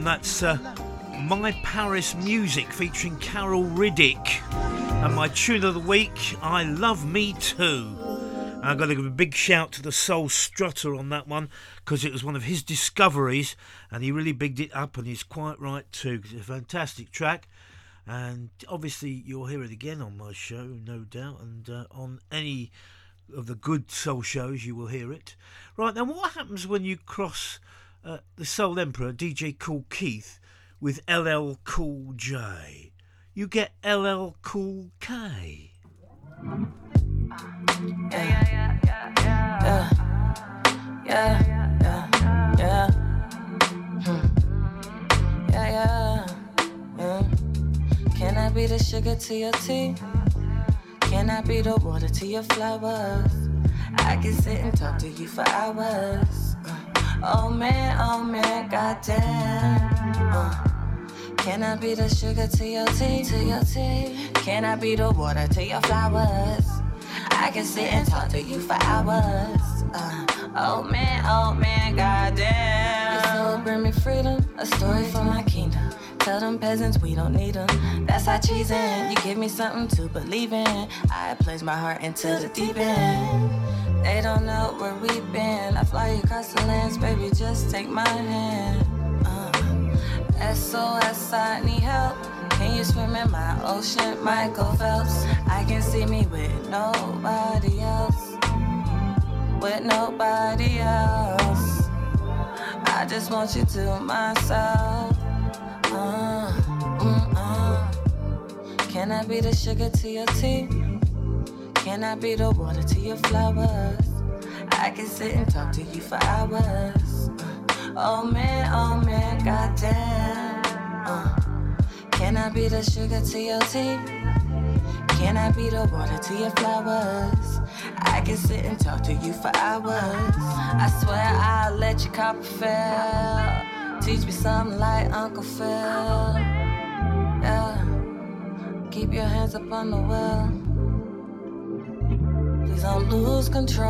Speaker 7: One.
Speaker 3: That's uh, My Paris Music featuring Carol Riddick. And my tune of the week, I Love Me Too. And I've got to give a big shout to the Soul Strutter on that one because it was one of his discoveries and he really bigged it up and he's quite right too it's a fantastic track. And obviously, you'll hear it again on my show, no doubt, and uh, on any of the good soul shows, you will hear it. Right, now, what happens when you cross uh, the Soul Emperor, DJ Kool Keith, with LL Cool J? You get LL Cool K.
Speaker 13: Yeah, yeah, yeah. Yeah, yeah. Can I be the sugar to your tea? Can I be the water to your flowers? I can sit and talk to you for hours. Oh man, oh man, goddamn. Uh, can I be the sugar to your tea? To your tea? Can I be the water to your flowers? I can sit and talk to you for hours. Uh, oh man, oh man, goddamn. Your soul bring me freedom, a story for my kingdom. Tell them peasants we don't need them. That's how cheesing. You give me something to believe in. I place my heart into the deep end. They don't know where we've been. I fly across the lands, baby, just take my hand. Uh, SOS, I need help. Can you swim in my ocean, Michael Phelps? I can see me with nobody else. With nobody else. I just want you to myself. Uh, mm, uh. Can I be the sugar to your tea? Can I be the water to your flowers? I can sit and talk to you for hours. Oh man, oh man, goddamn. Uh, can I be the sugar to your tea? Can I be the water to your flowers? I can sit and talk to you for hours. I swear I'll let you copper fill. Teach me something like Uncle Phil. Yeah. Keep your hands up on the well. Please don't lose control.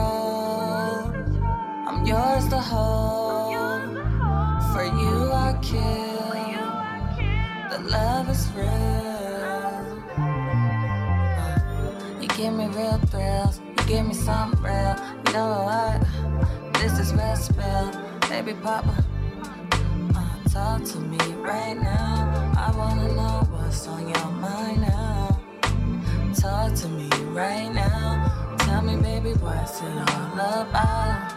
Speaker 13: I'm yours to hold. For you I kill. The love is real. You give me real thrills. You give me something real. You know what? This is real spell. Baby Papa, talk to me right now. I wanna know what's on your mind now. Talk to me right now. Tell me, baby, what's it all about?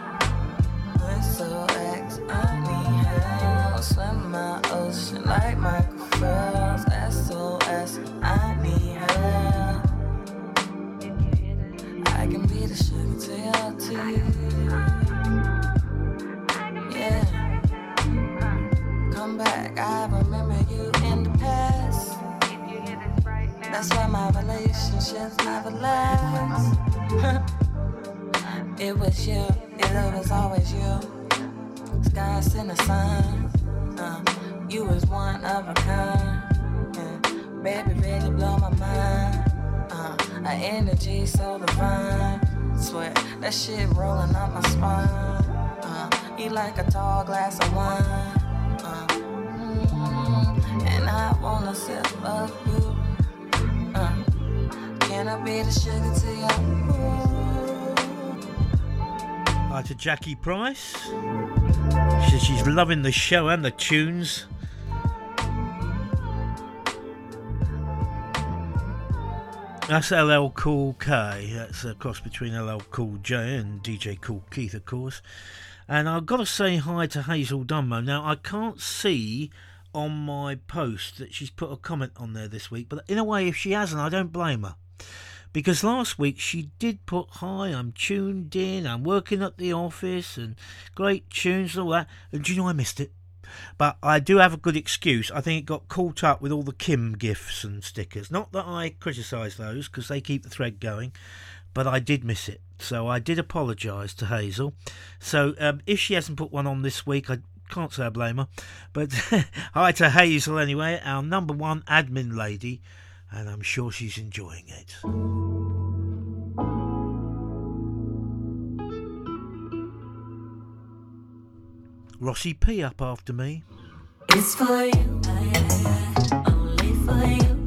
Speaker 13: It's so X, I need help. Swim my ocean like Michael Phelps. SOS, I need help. I can be the sugar to your tea. Come back, I remember you in the past. That's why my relationships never last. [LAUGHS] it was you, it was always you. Skies in the sun, uh, you was one of a kind. Yeah. Baby, really blow my mind. Uh, energy so divine. Sweat, that shit rolling up my spine. Uh, you like a tall glass of wine. And I wanna sip of you. Uh, can I be the sugar to your
Speaker 3: Hi to Jackie Price. She says she's loving the show and the tunes. That's LL Cool K. That's a cross between LL Cool J and DJ Kool Keith, of course. And I've got to say hi to Hazel Dunmo. Now, I can't see on my post that she's put a comment on there this week, but in a way, if she hasn't, I don't blame her. Because last week she did put, Hi, I'm tuned in, I'm working at the office, and great tunes and all that. And do you know I missed it? But I do have a good excuse. I think it got caught up with all the Kim gifts and stickers. Not that I criticise those, because they keep the thread going, but I did miss it. So I did apologise to Hazel. So um, if she hasn't put one on this week, I can't say I blame her. But [LAUGHS] hi to Hazel anyway, our number one admin lady, and I'm sure she's enjoying it. Rossi P up after me.
Speaker 19: It's for you, only for you.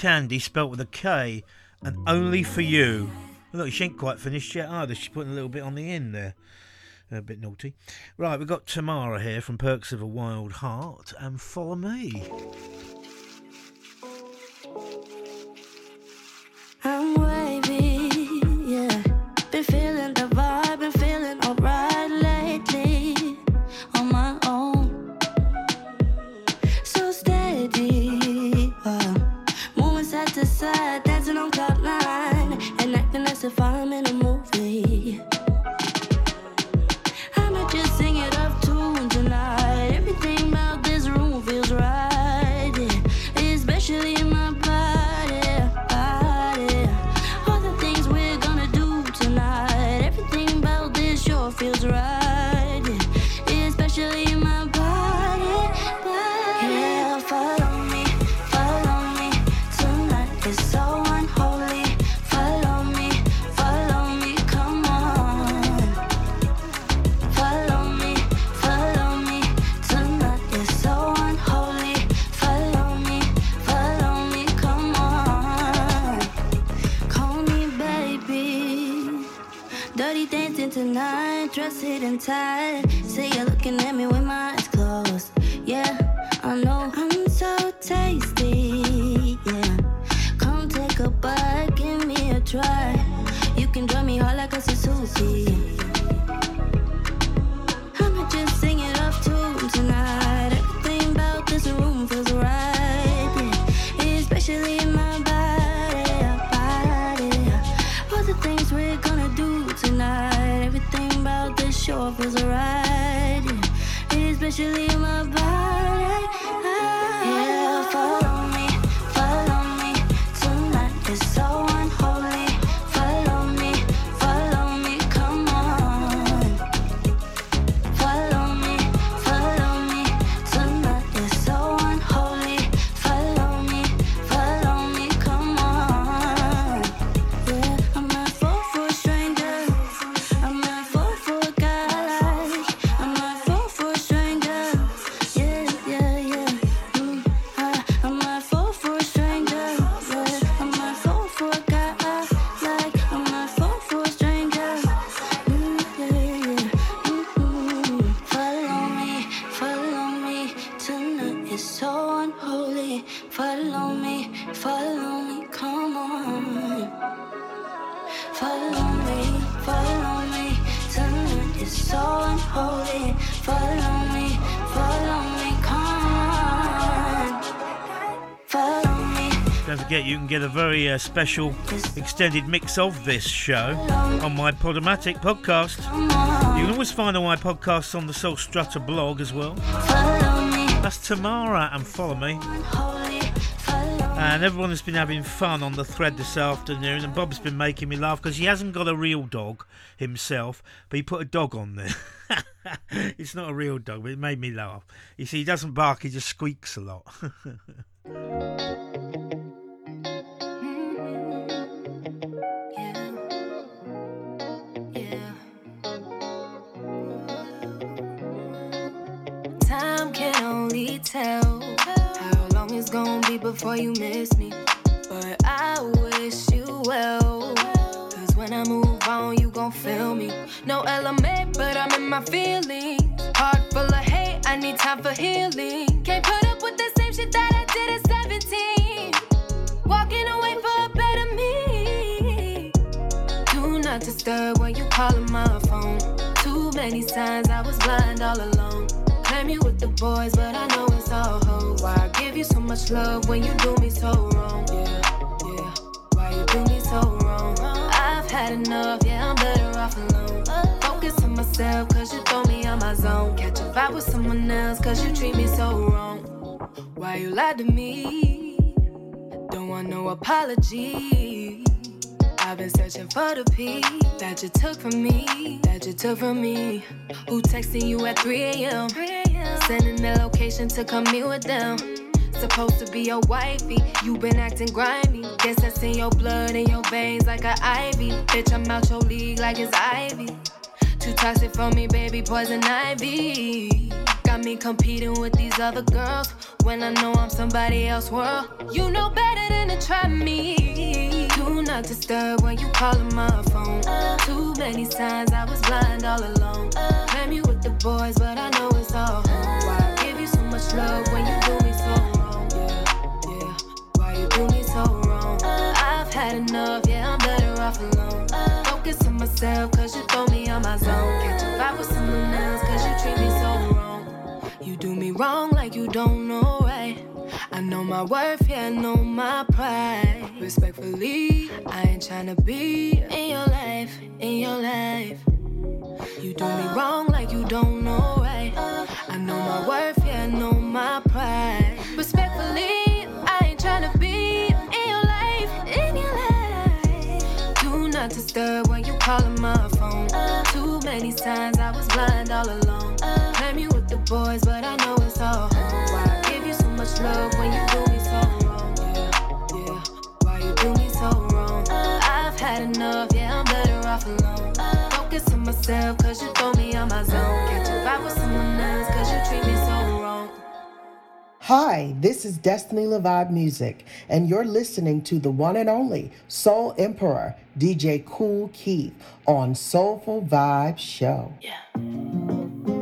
Speaker 3: Kandi, spelt with a K, and Only for You. Look, she ain't quite finished yet either. She's putting a little bit on the end there. A bit naughty. Right, we've got Tamara here from Perks of a Wild Heart and Follow Me.
Speaker 23: I'm if I'm in and tied. See you looking at me with my eyes closed. Yeah, I know I'm so tasty. Yeah, come take a bite, give me a try. You can drive me hard like a Suzuki. usually Follow me, follow me, come on. Follow me, follow me. Tonight is so unholy. Follow me, follow me, come on. Follow me.
Speaker 3: Don't forget, you can get a very uh, special extended mix of this show on my Podomatic podcast. You can always find all my podcasts on the Soul Strutter blog as well. That's Tamara and follow me. And everyone has been having fun on the thread this afternoon, and Bob's been making me laugh because he hasn't got a real dog himself, but he put a dog on there. [LAUGHS] it's not a real dog, but it made me laugh. You see, he doesn't bark, he just squeaks a lot. [LAUGHS]
Speaker 2: Time can only tell it's gonna be before you miss me. But I wish you well. Cause when I move on, you gon' feel me. No element, but I'm in my feelings. Heart full of hate, I need time for healing. Can't put up with the same shit that I did at 17. Walking away for a better me. Do not disturb when you calling my phone. Too many signs I was blind all alone. Claim you with the boys, but I know it's all hoes. Why I give you so much love when you do me so wrong? Yeah, yeah. Why you do me so wrong? I've had enough, yeah, I'm better off alone. Focus on myself, cause you throw me on my zone. Catch a vibe with someone else, cause you treat me so wrong. Why you lied to me? Don't want no apology. I've been searching for the peace that you took from me, that you took from me. Who texting you at 3 a.m.? Sending the location to come meet with them. Supposed to be your wifey, you been acting grimy. Guess that's in your blood, in your veins like an ivy. Bitch, I'm out your league like it's Ivy. Too toxic for me, baby, poison ivy. Got me competing with these other girls when I know I'm somebody else's world. You know better than to try me. Do not disturb when you calling my phone. Too many signs I was blind all alone. Claim you with the boys, but I know it's all home. Why I give you so much love when you do me so wrong? Yeah, yeah. Why you do me so wrong? I've had enough, yeah, I'm better off alone. Focus on myself, cause you throw me on my zone. Catch a vibe with someone else, cause you treat me so wrong. You do me wrong like you don't know. I know my worth, yeah, I know my pride. Respectfully, I ain't tryna be in your life, in your life. You do me wrong like you don't know right. I know my worth, yeah, I know my pride. Respectfully, I ain't tryna be in your life, in your life. Do not disturb when you calling my phone. Too many signs I was blind all alone. Claim you with the boys, but I know it's all home. Why I give you so much love enough, yeah, I'm better off alone. Uh, Focus on myself, cause you throw me on my zone. Catch a vibe with someone else, cause you treat me so wrong.
Speaker 29: Hi, this is Destiny Levive Music, and you're listening to the one and only Soul Emperor, DJ Kool Keith, on Soulful Vibe Show.
Speaker 2: Sometimes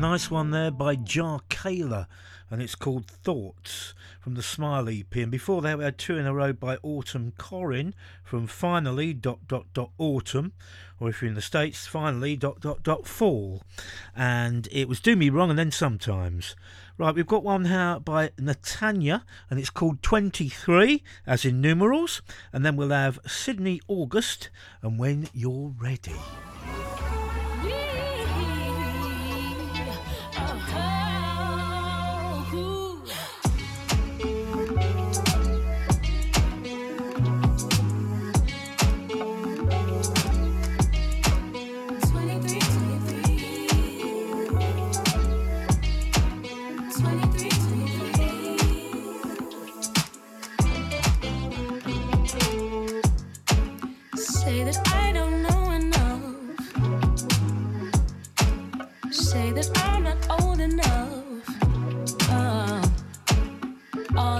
Speaker 3: nice one there by Jar Kaler, and it's called Thoughts from the Smile EP. And before that, we had two in a row by Autumn Corin from Finally dot dot dot Autumn, or if you're in the States, Finally dot dot dot Fall. And it was Do Me Wrong and Then Sometimes. Right, we've got one here by Natanya, and it's called 23, as in numerals. And then we'll have Sydny August, and When You're Ready.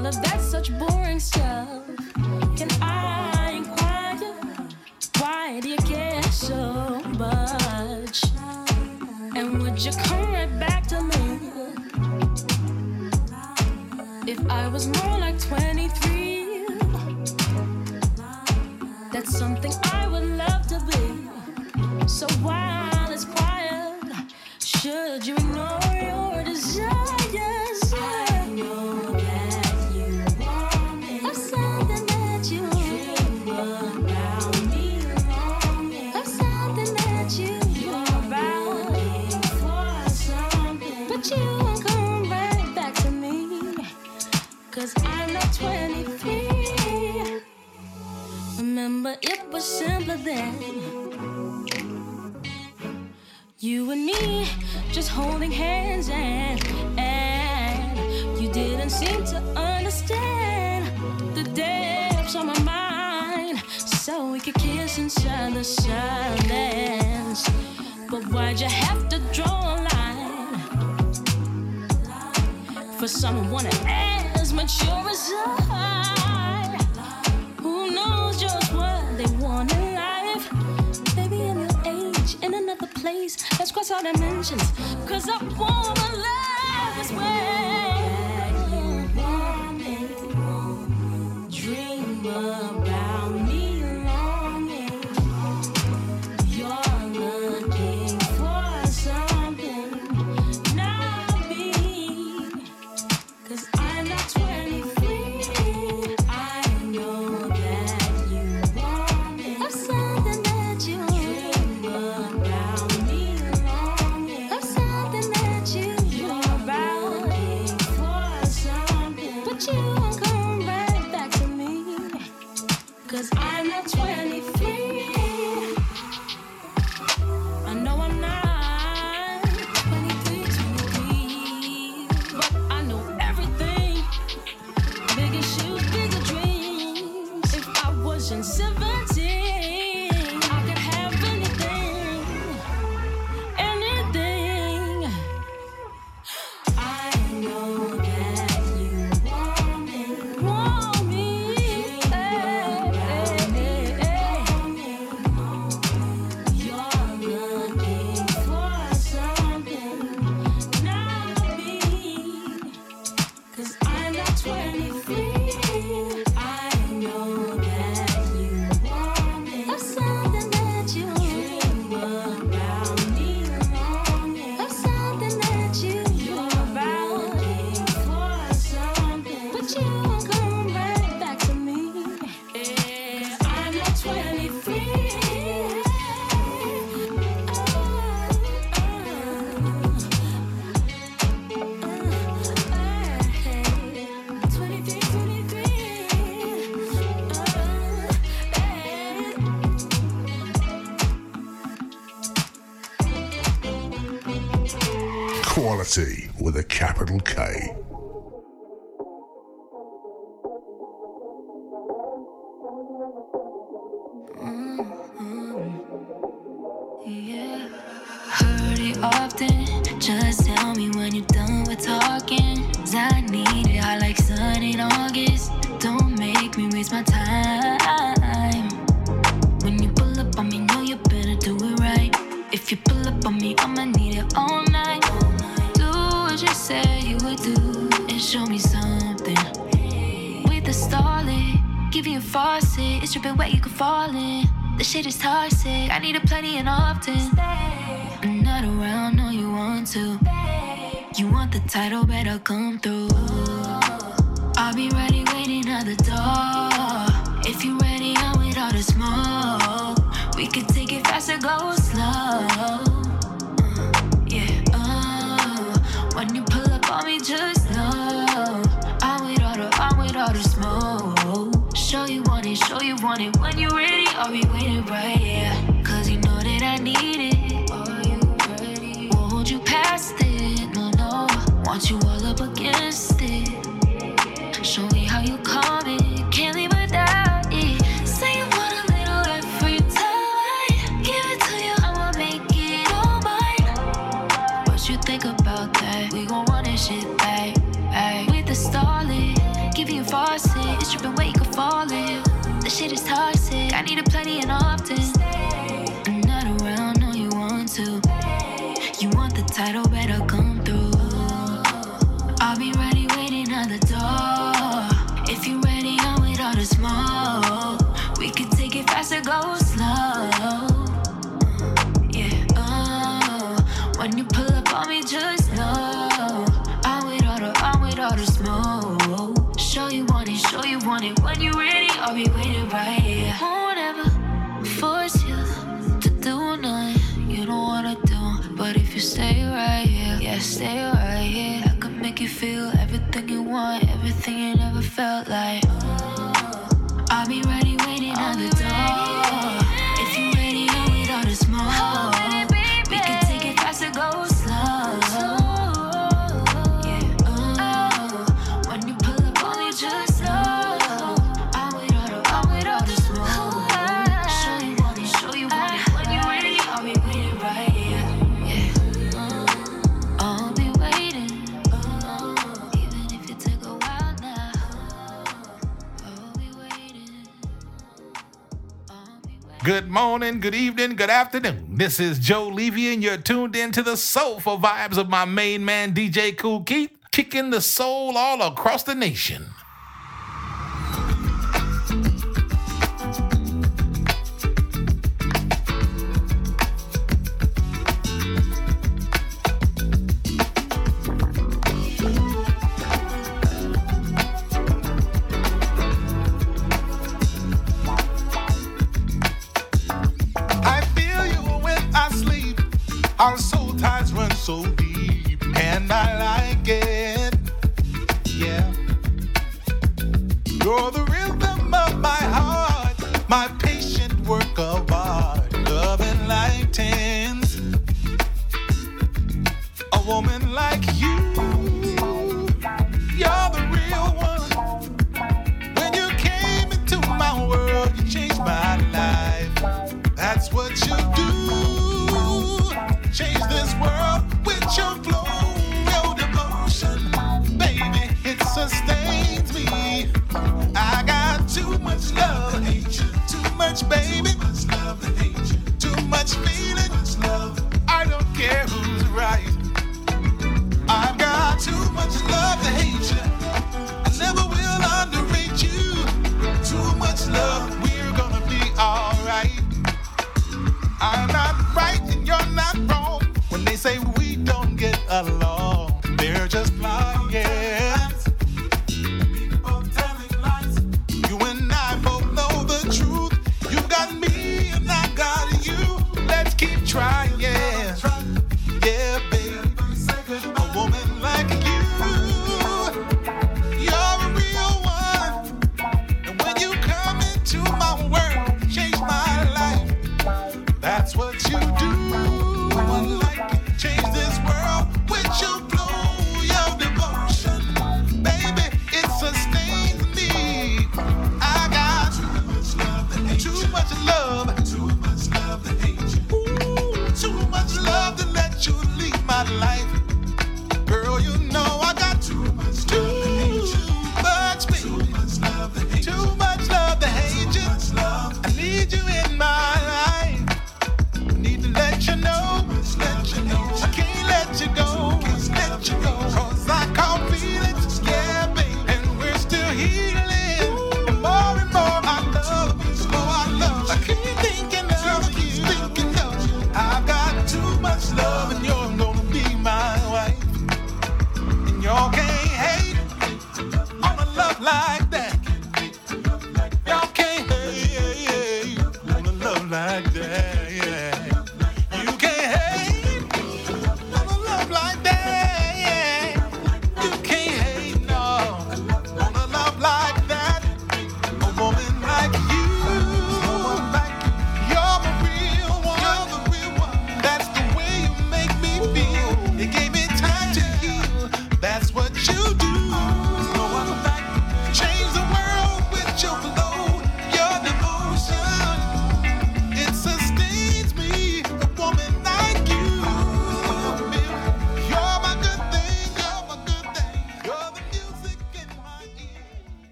Speaker 2: all of that such boring stuff. Can I inquire why do you care so much? And would you come right back to me if I was more? someone as mature as
Speaker 30: us. to smoke. We could take it fast or go slow. Yeah, oh. When you pull up on me, just know. I'm with all the, I'm with all the smoke. Show you want it, show you want it. When you ready, I'll be waiting right here. Won't ever force you to do nothing you don't wanna do. But if you stay right here, yeah, stay right here. I could make you feel everything you want, everything you never felt like. Oh. I'll be ready waiting on the door. If you're ready, I'll wait all this more.
Speaker 31: Good morning, good evening, good afternoon. This is Joe Leavy, and you're tuned in to the soulful vibes of my main man, DJ Kool Keith, kicking the soul all across the nation.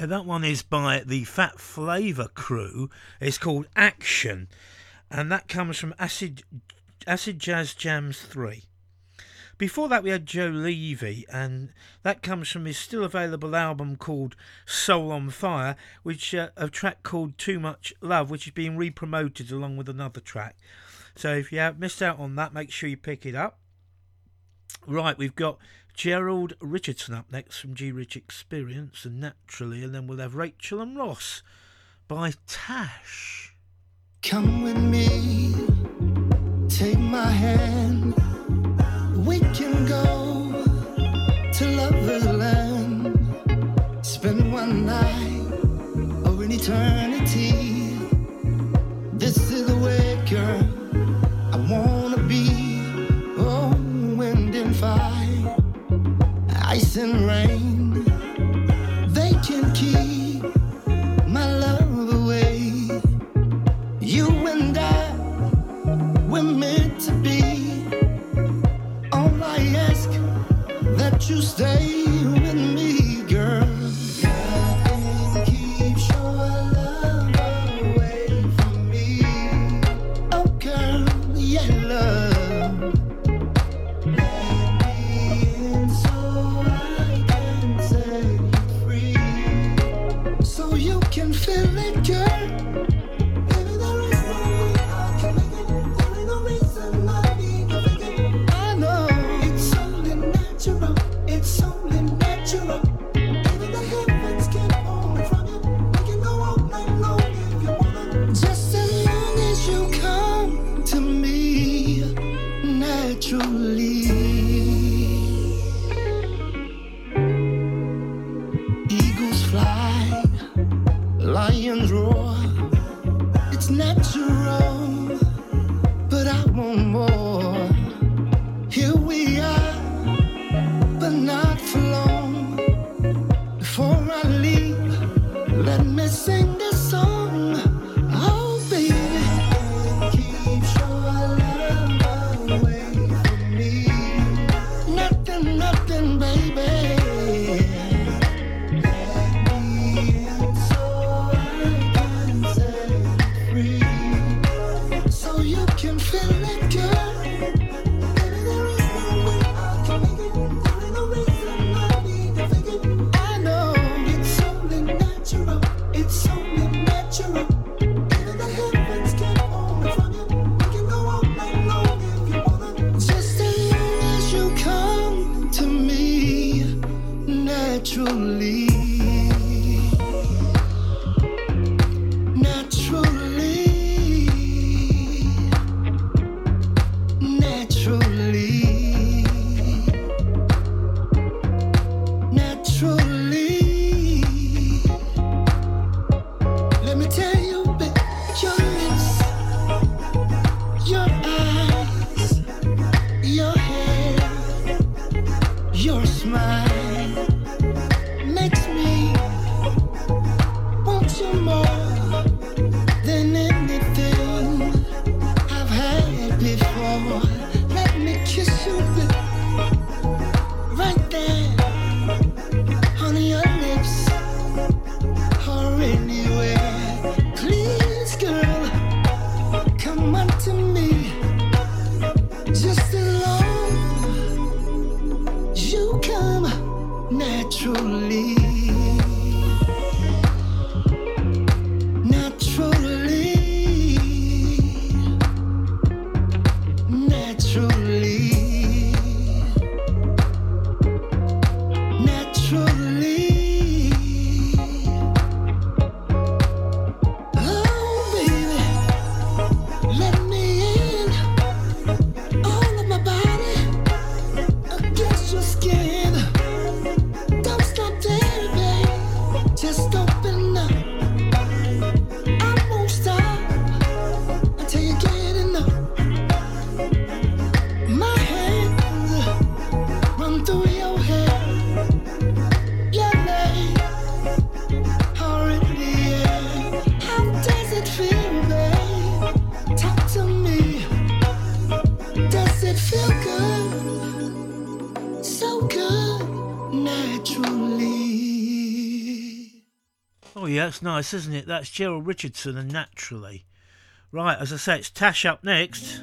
Speaker 32: Yeah, that one
Speaker 3: is by the Phat Flavour crew. It's called Action, and that comes from Acid Acid Jazz Jams 3. Before that, we had Joe Leavy, and that comes from his still available album called Soul on Fire, which uh, a track called Too Much Love, which is being re-promoted along with another track. So if you have missed out on that, make sure you pick it up. Right, we've got Gerald Richardson up next from G Rich Experience, and naturally, and then we'll have Rachel and Ross by Tash.
Speaker 12: Come with me, take my hand. We can go to Lover's Land, spend one night or an eternity. This is the way, girl, I wanna be. Oh, wind and fire, ice and rain, they can keep my love away. You and I, we're meant to be. All I ask that you stay only natural.
Speaker 33: that's nice, isn't it? That's Gerald Richardson and Naturally. Right, as I say, it's Tash up next.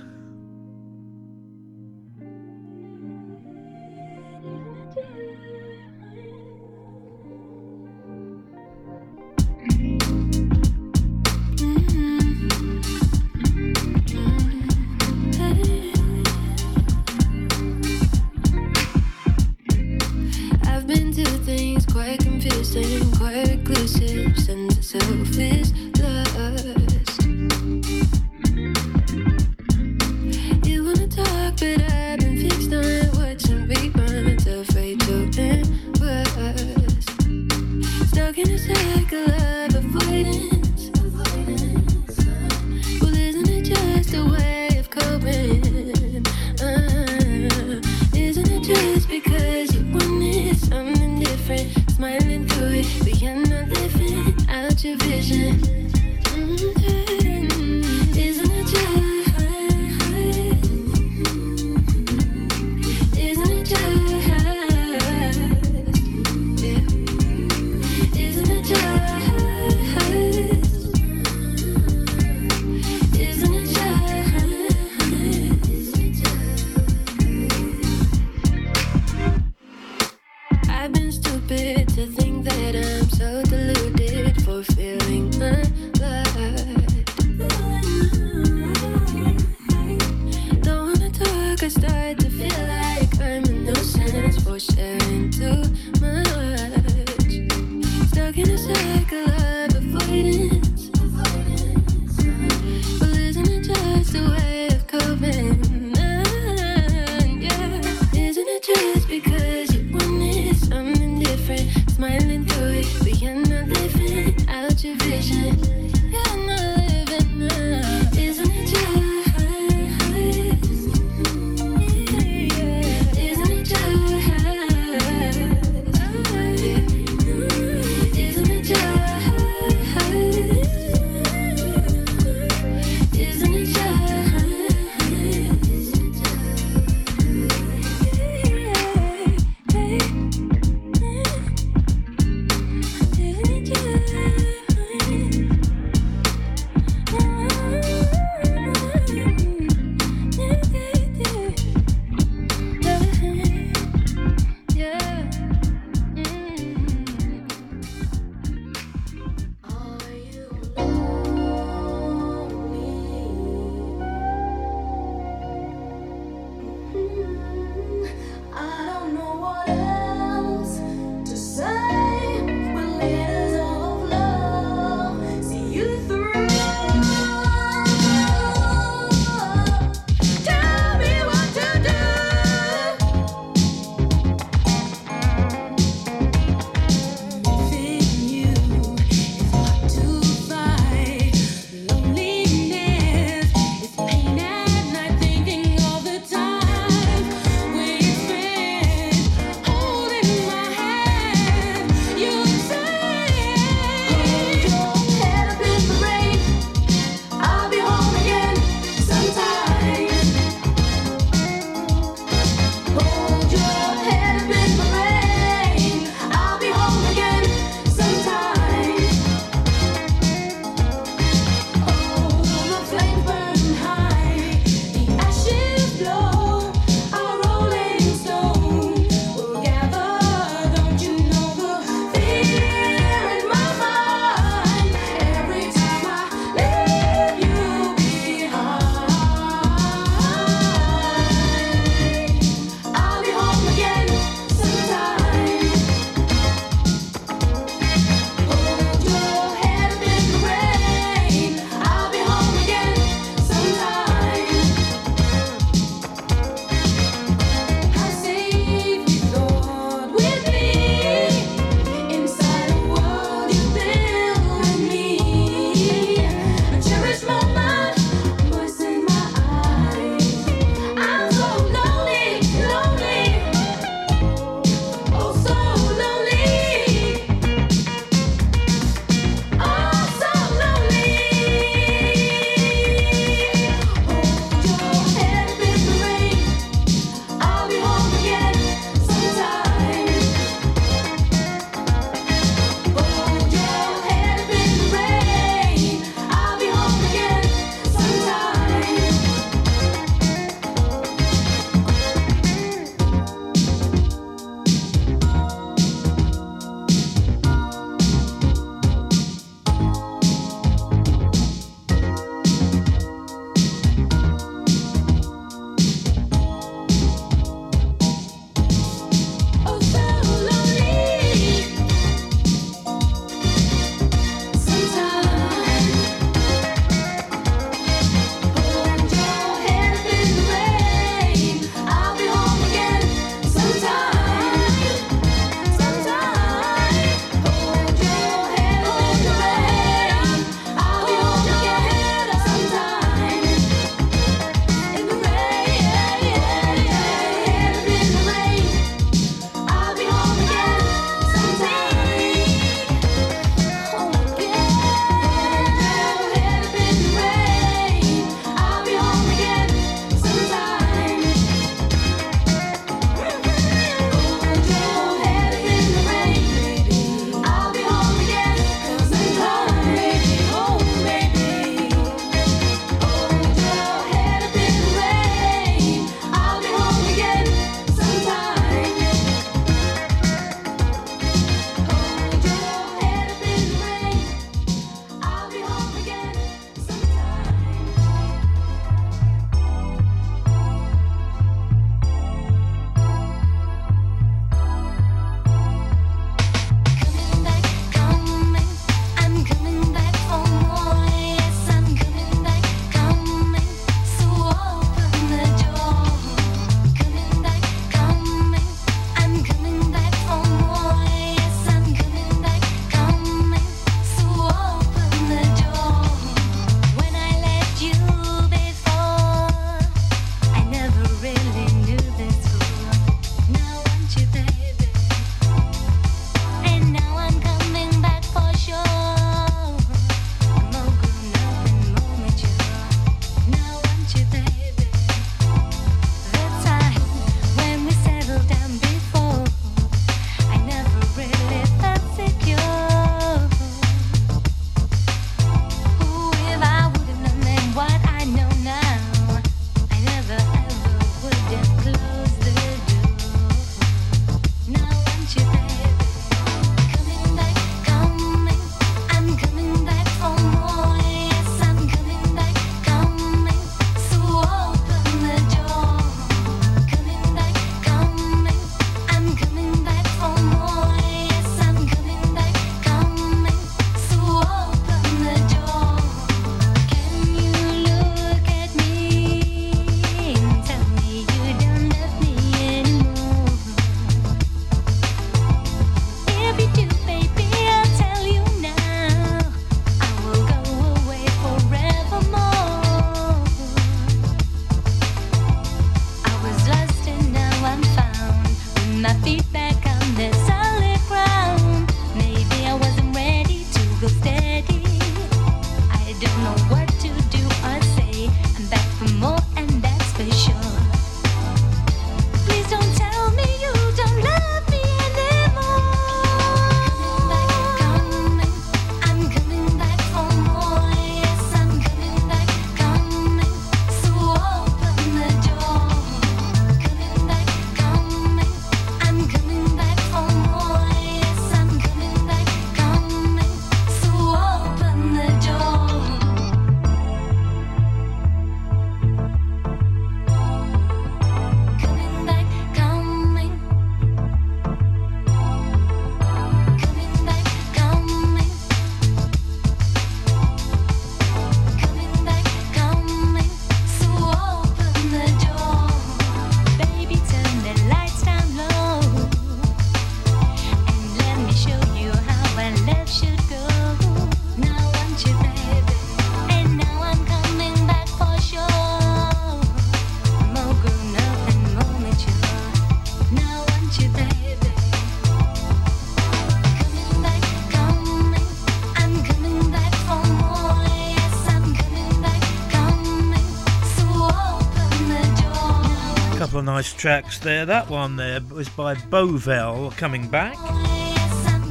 Speaker 3: Tracks there. That one there was by Bovell coming back.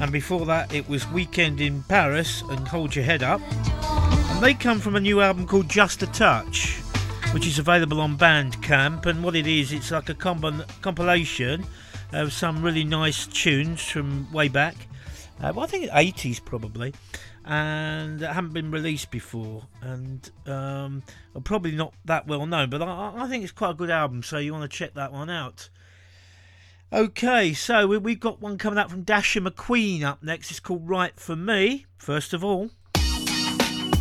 Speaker 3: And before that, it was Weekend in Paris and Hold Your Head Up. And they come from a new album called Just a Touch, which is available on Bandcamp. And what it is, it's like a comp- compilation of some really nice tunes from way back. Uh, well, I think 80s probably. And it hadn't been released before, and um, probably not that well known. But I, I think it's quite a good album, so you want to check that one out. Okay, so we, we've got one coming out from Dasher McQueen up next. It's called Right for Me. First of all,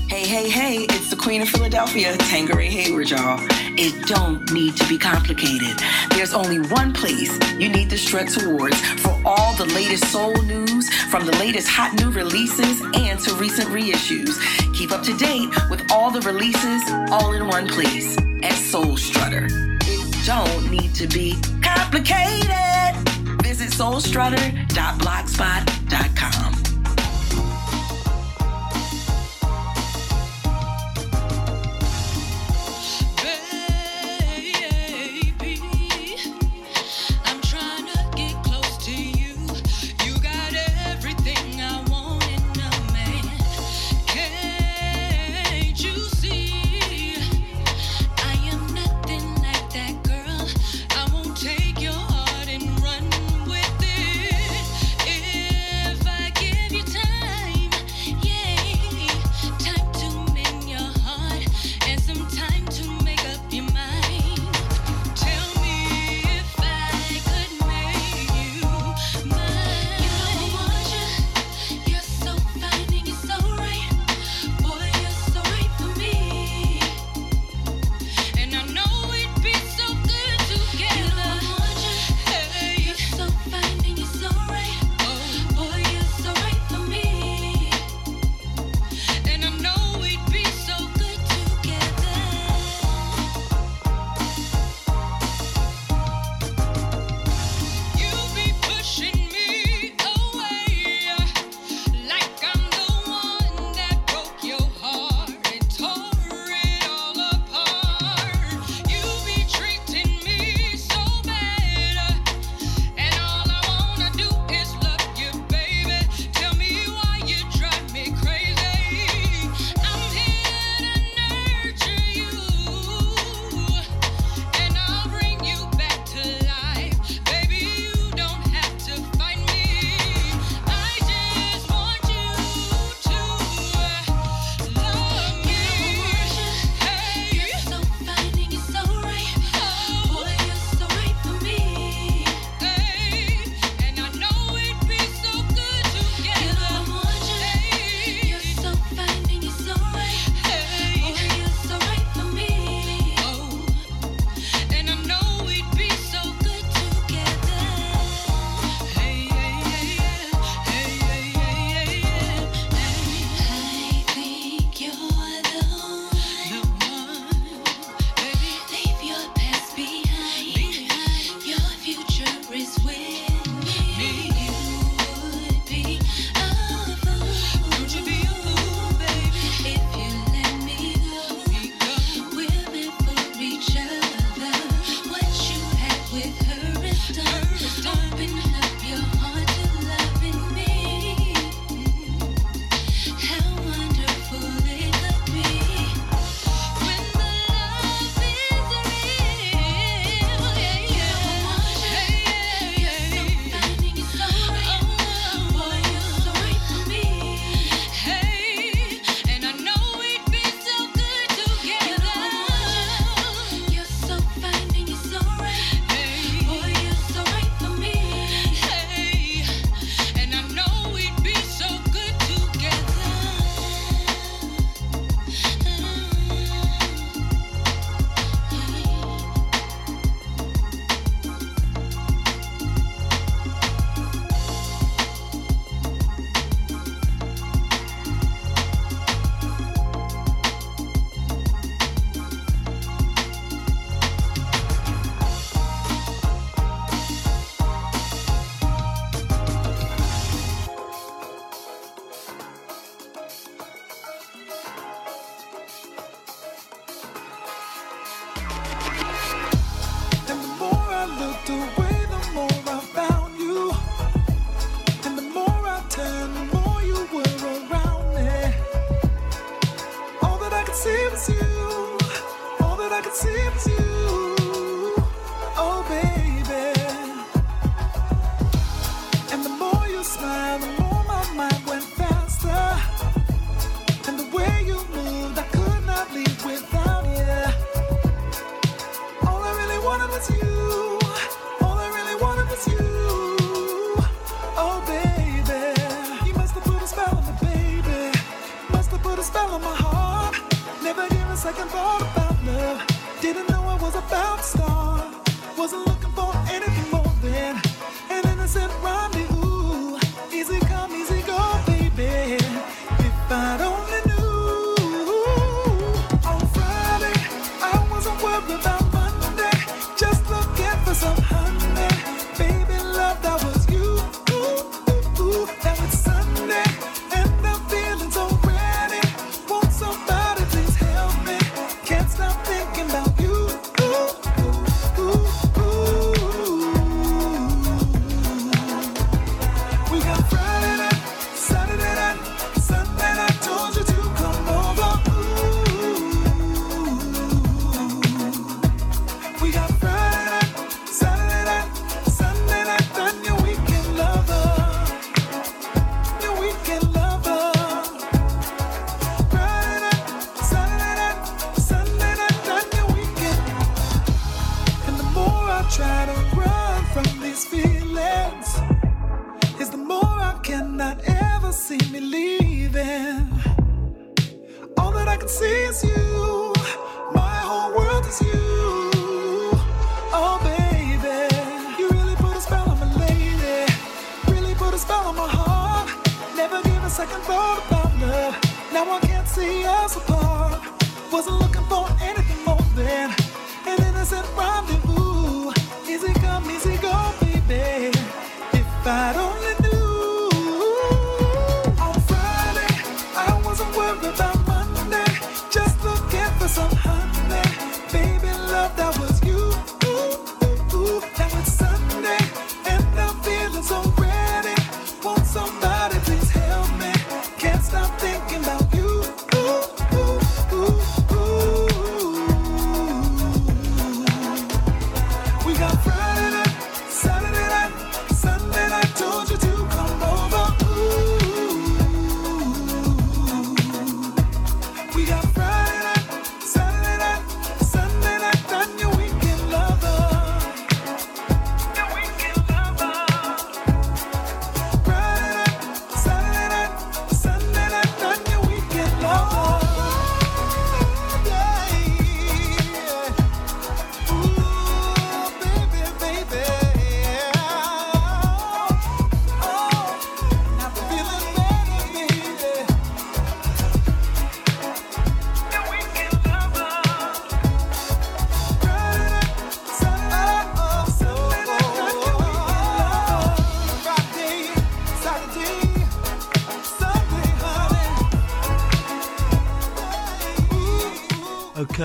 Speaker 34: Hey, hey, hey, it's the Queen of Philadelphia, Tangeray Hayward, y'all. It don't need to be complicated. There's only one place you need to strut towards for all the latest soul news, from the latest hot new releases and to recent reissues. Keep up to date with all the releases all in one place at Soul Strutter. It don't need to be complicated. Visit soulstrutter.blogspot.com.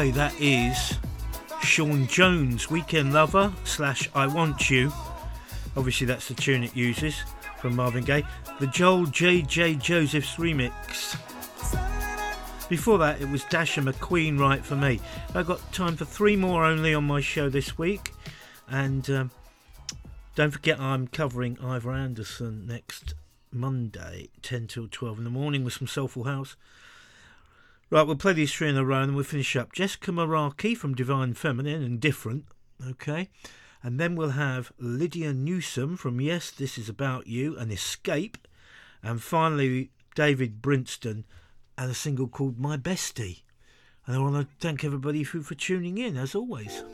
Speaker 35: That
Speaker 28: is
Speaker 3: Sean Jones, Weekend Lover slash I Want You. Obviously, that's the tune it uses from Marvin Gaye. The Joel J.J. Josephs remix. Before that, it was Dasha McQueen, Right For Me. I've got time for three more only on my show this week. And um, don't forget, I'm covering Ivor Anderson next Monday, 10 till 12 in the morning with some Soulful House. Right, we'll play these three in a row and we'll finish up. Jessica Maraki from Divine Feminine and Different, okay? And then we'll have Lydia Newsom from Yes, This Is About You and Escape. And finally, David Brinston and a single called My Bestie. And I want to thank everybody for, for tuning in, as always.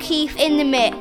Speaker 36: Keith in the mix.